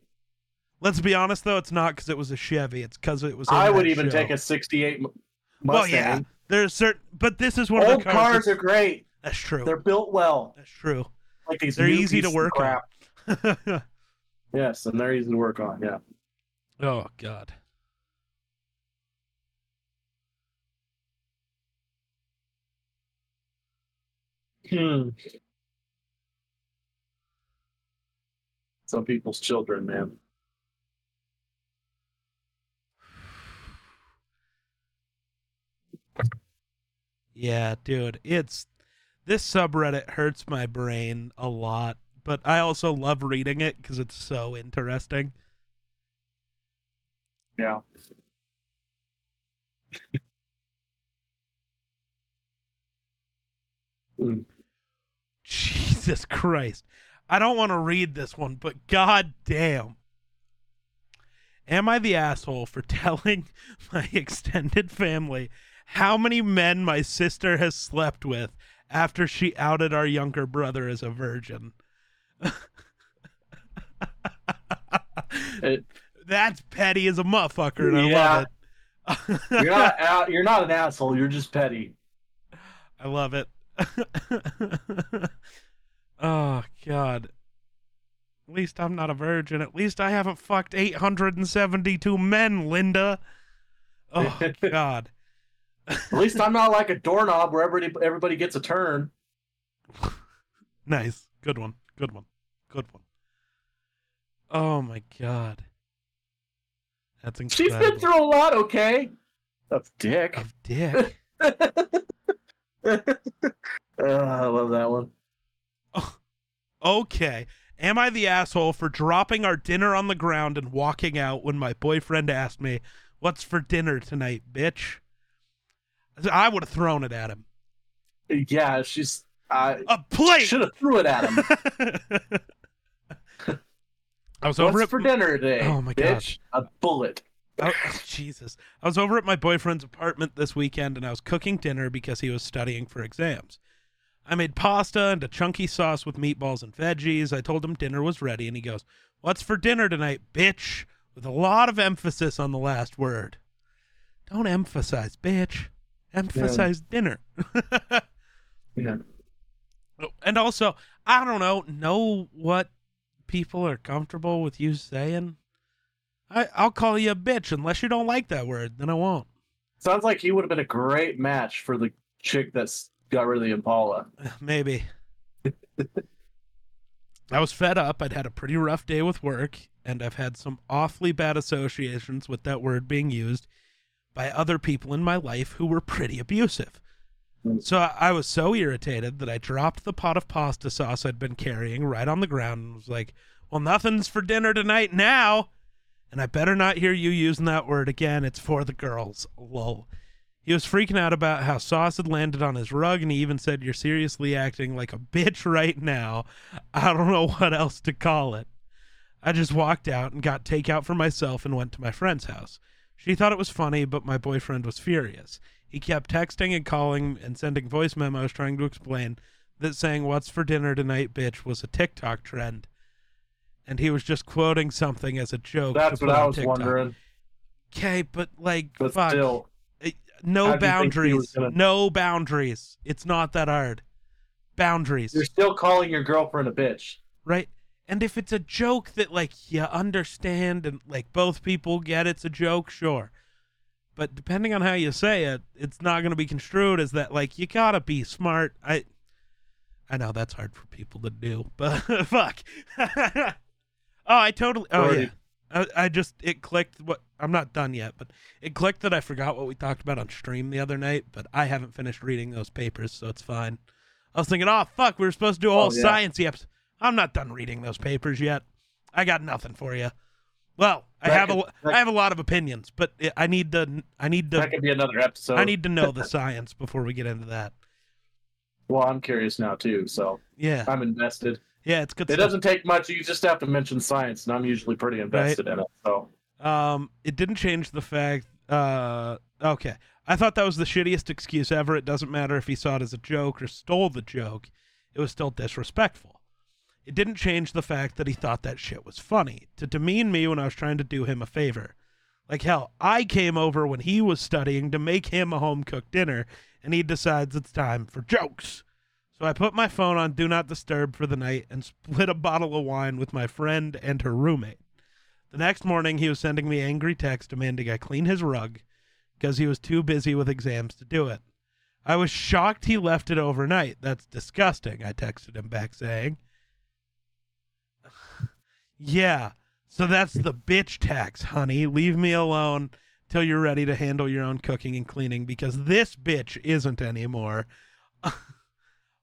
Let's be honest though, it's not because it was a Chevy. It's because it was. i would even show. take a 68 M- Mustang Well, yeah. There's certain, but this is one of old the cars. cars are great that's true. they're built well That's true. like these They're easy to work on. crap. yes and they're easy to work on yeah oh God. Hmm. Some people's children, man. Yeah, dude, it's this subreddit hurts my brain a lot, but I also love reading it because it's so interesting. Yeah. Mm. Jesus Christ. I don't want to read this one, but god damn. Am I the asshole for telling my extended family how many men my sister has slept with after she outed our younger brother as a virgin? It- That's petty as a motherfucker, and I love it. You're not out, you're not an asshole. You're just petty. I love it. oh God. At least I'm not a virgin. At least I haven't fucked 872 men, Linda. Oh God. At least I'm not like a doorknob where everybody everybody gets a turn. Nice. Good one. Good one. Good one. Oh my God. That's She's incredible. been through a lot, okay? That's dick. Of dick. Uh, I love that one. Okay. Am I the asshole for dropping our dinner on the ground and walking out when my boyfriend asked me, What's for dinner tonight, bitch? I would have thrown it at him. Yeah, she's. I A plate! should have threw it at him. I was over What's at for dinner today? Oh my God. bitch? A bullet. Oh, Jesus. I was over at my boyfriend's apartment this weekend and I was cooking dinner because he was studying for exams. I made pasta and a chunky sauce with meatballs and veggies. I told him dinner was ready and he goes, What's for dinner tonight, bitch? With a lot of emphasis on the last word. Don't emphasize, bitch. Emphasize dinner. Yeah. and also, I don't know, know what people are comfortable with you saying. I, I'll call you a bitch unless you don't like that word, then I won't. Sounds like he would have been a great match for the chick that's got rid of the Impala. Maybe. I was fed up. I'd had a pretty rough day with work, and I've had some awfully bad associations with that word being used by other people in my life who were pretty abusive. Mm. So I I was so irritated that I dropped the pot of pasta sauce I'd been carrying right on the ground and was like, Well, nothing's for dinner tonight now. And I better not hear you using that word again. It's for the girls. Lol. He was freaking out about how sauce had landed on his rug, and he even said, You're seriously acting like a bitch right now. I don't know what else to call it. I just walked out and got takeout for myself and went to my friend's house. She thought it was funny, but my boyfriend was furious. He kept texting and calling and sending voice memos trying to explain that saying "What's for dinner tonight, bitch" was a TikTok trend, and he was just quoting something as a joke. That's what I was TikTok. wondering. Okay, but like, But fuck, still, uh, no How'd you think he was boundaries, gonna- no boundaries. It's not that hard. Boundaries, you're still calling your girlfriend a bitch. right? And if it's a joke that like you understand and like both people get it's a joke, sure. But depending on how you say it, it's not going to be construed as that like you got to be smart. I I know that's hard for people to do, but fuck. oh, I totally Oh Already- yeah. I, I just it clicked what I'm not done yet, but it clicked that I forgot what we talked about on stream the other night, but I haven't finished reading those papers, so it's fine. I was thinking, oh fuck, we were supposed to do a oh, whole Oh, yeah. sciencey episode. I'm not done reading those papers yet. I got nothing for you. Well, I have a could- lo- that- I have a lot of opinions, but I need to I need That could be another episode. I need to know the science before we get into that. Well, I'm curious now too, so Yeah, I'm invested. yeah, it's good. It stuff. doesn't take much. You just have to mention science, and I'm usually pretty invested in it. So Um, it didn't change the fact. Uh, okay, I thought that was the shittiest excuse ever. It doesn't matter if he saw it as a joke or stole the joke; it was still disrespectful. It didn't change the fact that he thought that shit was funny to demean me when I was trying to do him a favor. Like hell, I came over when he was studying to make him a home cooked dinner, and he decides it's time for jokes. So I put my phone on Do Not Disturb for the night and split a bottle of wine with my friend and her roommate. The next morning, he was sending me angry texts demanding I clean his rug because he was too busy with exams to do it. I was shocked he left it overnight. That's disgusting, I texted him back saying. Yeah, so that's the bitch tax, honey. Leave me alone till you're ready to handle your own cooking and cleaning because this bitch isn't anymore.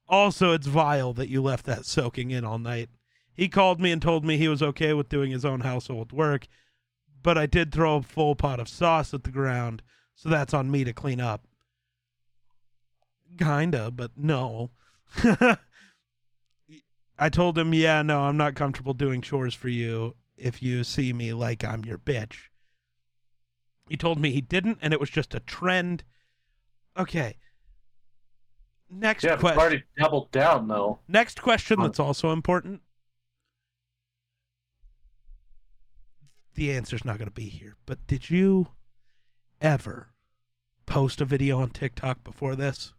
also, it's vile that you left that soaking in all night. He called me and told me he was okay with doing his own household work, but I did throw a full pot of sauce at the ground, so that's on me to clean up. Kinda, but no. I told him, yeah, no, I'm not comfortable doing chores for you if you see me like I'm your bitch. He told me he didn't, and it was just a trend. Okay. Next question yeah, question. already doubled down though. Next question that's also important. The answer's not going to be here, but did you ever post a video on TikTok before this?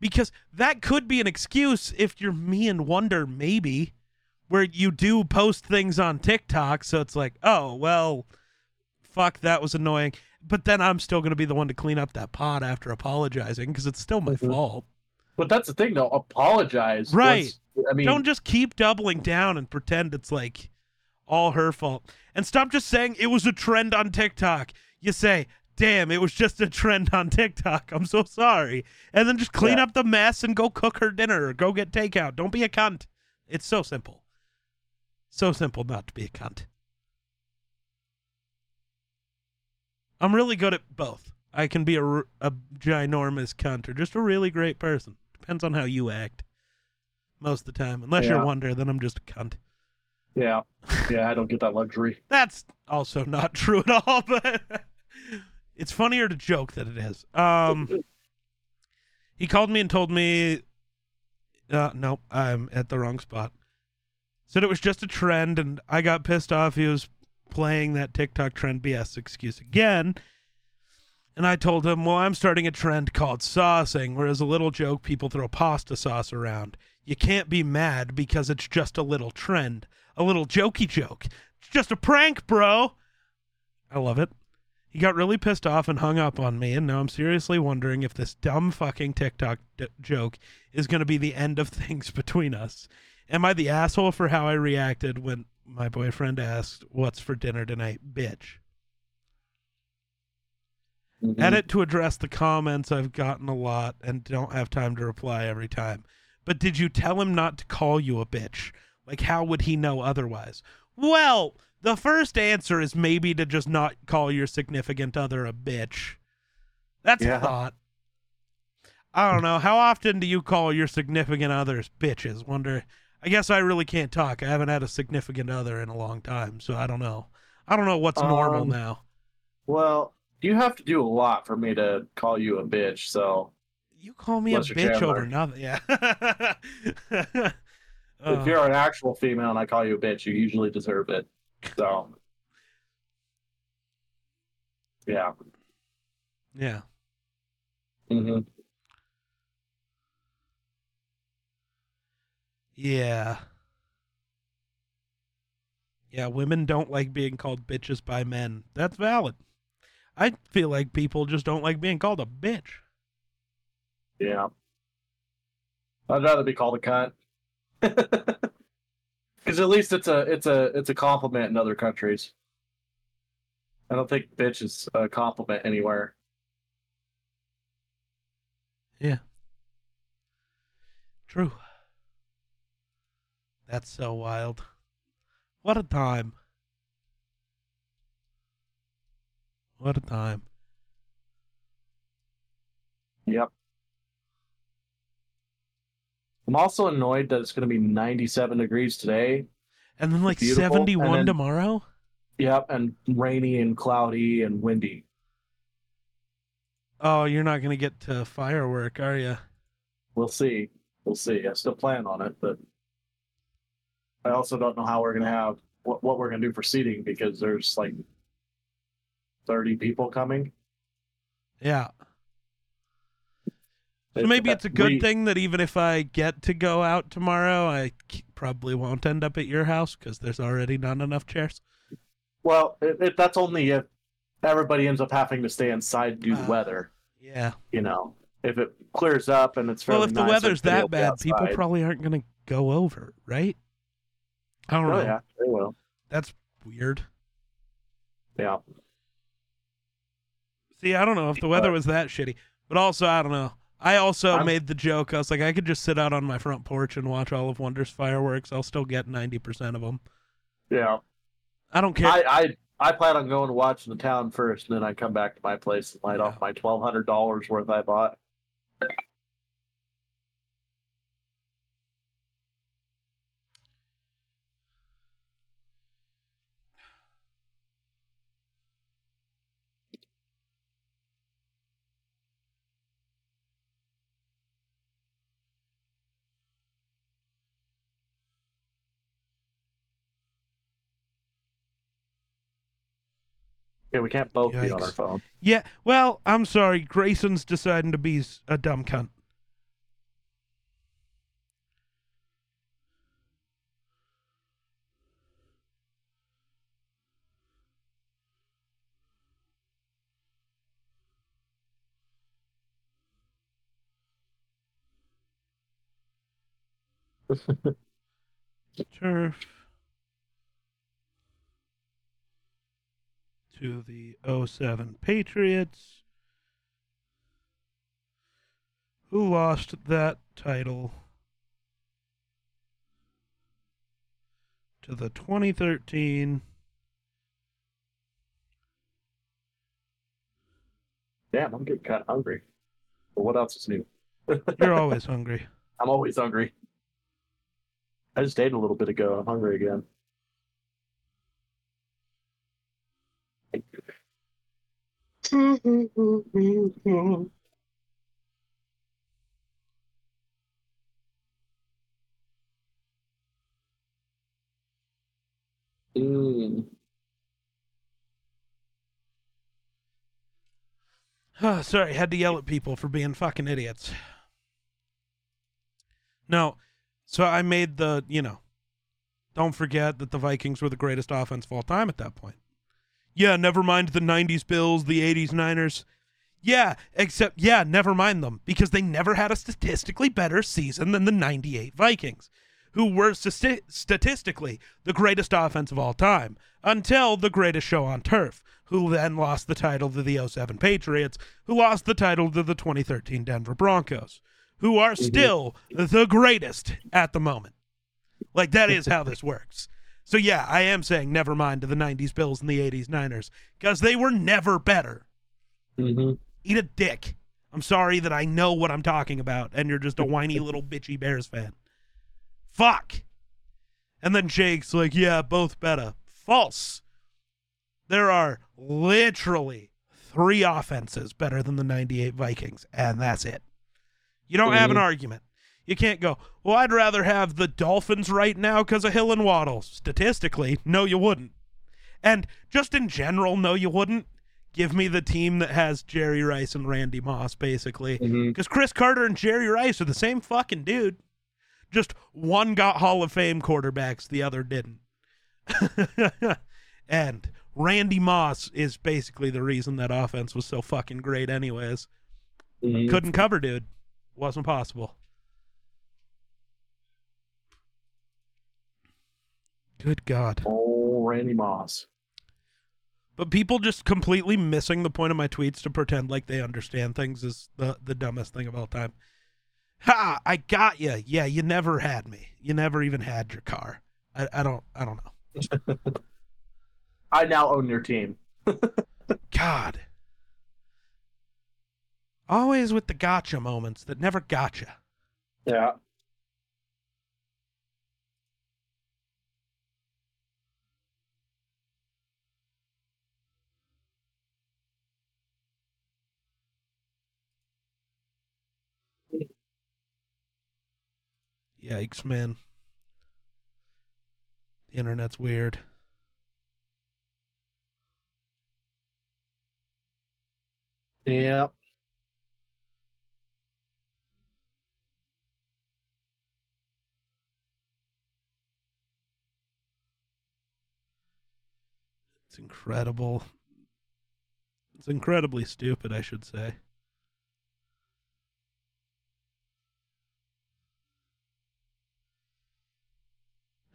Because that could be an excuse if you're me and Wunder, maybe, where you do post things on TikTok. So it's like, oh, well, fuck, that was annoying. But then I'm still going to be the one to clean up that pot after apologizing because it's still my Mhm. fault. But that's the thing though. Apologize. Right. once- I mean, don't just keep doubling down and pretend it's like all her fault. And stop just saying it was a trend on TikTok. You say, damn, it was just a trend on TikTok. I'm so sorry. And then just clean Yeah. up the mess and go cook her dinner or go get takeout. Don't be a cunt. It's so simple. So simple not to be a cunt. I'm really good at both. I can be a, a ginormous cunt or just a really great person. Depends on how you act. Most of the time. Unless Yeah. you're Wunder, then I'm just a cunt. yeah, yeah. I don't get that luxury. That's also not true at all, but it's funnier to joke than it is. Um, he called me and told me, uh, nope, I'm at the wrong spot. Said it was just a trend, and I got pissed off. He was playing that TikTok trend BS excuse again. And I told him, well, I'm starting a trend called saucing, where as a little joke, people throw pasta sauce around. You can't be mad because it's just a little trend, a little jokey joke. It's just a prank, bro. I love it. He got really pissed off and hung up on me, and now I'm seriously wondering if this dumb fucking TikTok d- joke is going to be the end of things between us. Am I the asshole for how I reacted when my boyfriend asked, What's for dinner tonight, bitch? Mhm. Edit to address the comments I've gotten a lot and don't have time to reply every time. But did you tell him not to call you a bitch? Like, how would he know otherwise? Well, the first answer is maybe to just not call your significant other a bitch. That's Yeah. a thought. I don't know. How often do you call your significant others bitches? Wunder. I guess I really can't talk. I haven't had a significant other in a long time, so I don't know. I don't know what's normal Um, now. Well, you have to do a lot for me to call you a bitch. So You call me Unless a bitch Chandler. over nothing. Yeah. if you're an actual female and I call you a bitch, you usually deserve it. So yeah. yeah. Mm-hmm. Yeah. Yeah, women don't like being called bitches by men. That's valid. I feel like people just don't like being called a bitch. Yeah. I'd rather be called a cunt. Because at least it's a it's a it's a compliment in other countries. I don't think bitch is a compliment anywhere. Yeah. True. That's so wild. What a time. What a time. Yep. I'm also annoyed that it's going to be 97 degrees today. And then like Beautiful. 71 then- tomorrow? Yep, and rainy and cloudy and windy. Oh, you're not going to get to firework, are you? We'll see. We'll see. I still plan on it, but I also don't know how we're going to have what, what we're going to do for seating because there's like 30 people coming. Yeah. So maybe it's a good we- thing that even if I get to go out tomorrow, I probably won't end up at your house because there's already not enough chairs. Well, it, it, that's only if everybody ends up having to stay inside due to Ah. weather. Yeah. You know, if it clears up and it's very nice. Well, fairly if the nice, weather's that bad, people probably aren't going to go over, right? I don't know. Oh yeah, they will. That's weird. Yeah. See, I don't know if the weather was that shitty, but also I don't know. I also I'm- made the joke. I was like, I could just sit out on my front porch and watch all of Wunder's fireworks. I'll still get ninety percent of them. Yeah. I don't care. I, I I plan on going to watch the town first, and then I come back to my place and light Yeah. off my twelve hundred dollars worth I bought. Yeah, we can't both be on our phone. yeah. Well, I'm sorry. Grayson's deciding to be s- a dumb cunt. Turf to the 07 Patriots, who lost that title to the 2013. Damn, I'm getting kind of hungry. But what else is new? You're always hungry. I'm always hungry. I just ate a little bit ago. I'm hungry again. Oh, sorry, had to yell at people for being fucking idiots. No, so I made the, you know, don't forget that the Vikings were the greatest offense of all time at that point. Yeah, never mind the 90s Bills, the 80s Niners. Yeah, except, yeah, never mind them because they never had a statistically better season than the 98 Vikings, who were stati- statistically the greatest offense of all time until the greatest show on turf, who then lost the title to the 07 Patriots, who lost the title to the 2013 Denver Broncos, who are mm-hmm. still the greatest at the moment. Like, that is how this works. So, yeah, I am saying never mind to the 90s Bills and the 80s Niners because they were never better. hmm Eat a dick. I'm sorry that I know what I'm talking about and you're just a whiny little bitchy Bears fan. Fuck. And then Jake's like, yeah, both better. False. There are literally three offenses better than the 98 Vikings, and that's it. You don't have an argument. You can't go, well, I'd rather have the Dolphins right now because of Hill and Waddle. Statistically, no, you wouldn't. And just in general, no, you wouldn't. Give me the team that has Jerry Rice and Randy Moss, basically. Because Cris Carter and Jerry Rice are the same fucking dude. Just one got Hall of Fame quarterbacks, the other didn't. and Randy Moss is basically the reason that offense was so fucking great, anyways. Mhm. Couldn't cover, dude. Wasn't possible. Good God. Oh, Randy Moss. But people just completely missing the point of my tweets to pretend like they understand things is the, the dumbest thing of all time. Ha! I got you. Yeah, you never had me. You never even had your car. I, I don't. I don't know. I now own your team. God. Always with the gotcha moments that never gotcha. Yeah. Yikes, man. The internet's weird. Yeah. It's incredible. It's incredibly stupid, I should say.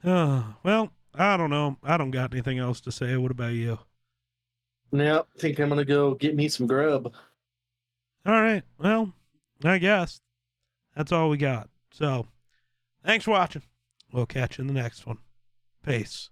well, I don't know. I don't got anything else to say. What about you? Yep. Think I'm gonna go get me some grub. All right. Well, I guess that's all we got. So, thanks for watching. We'll catch you in the next one. Peace.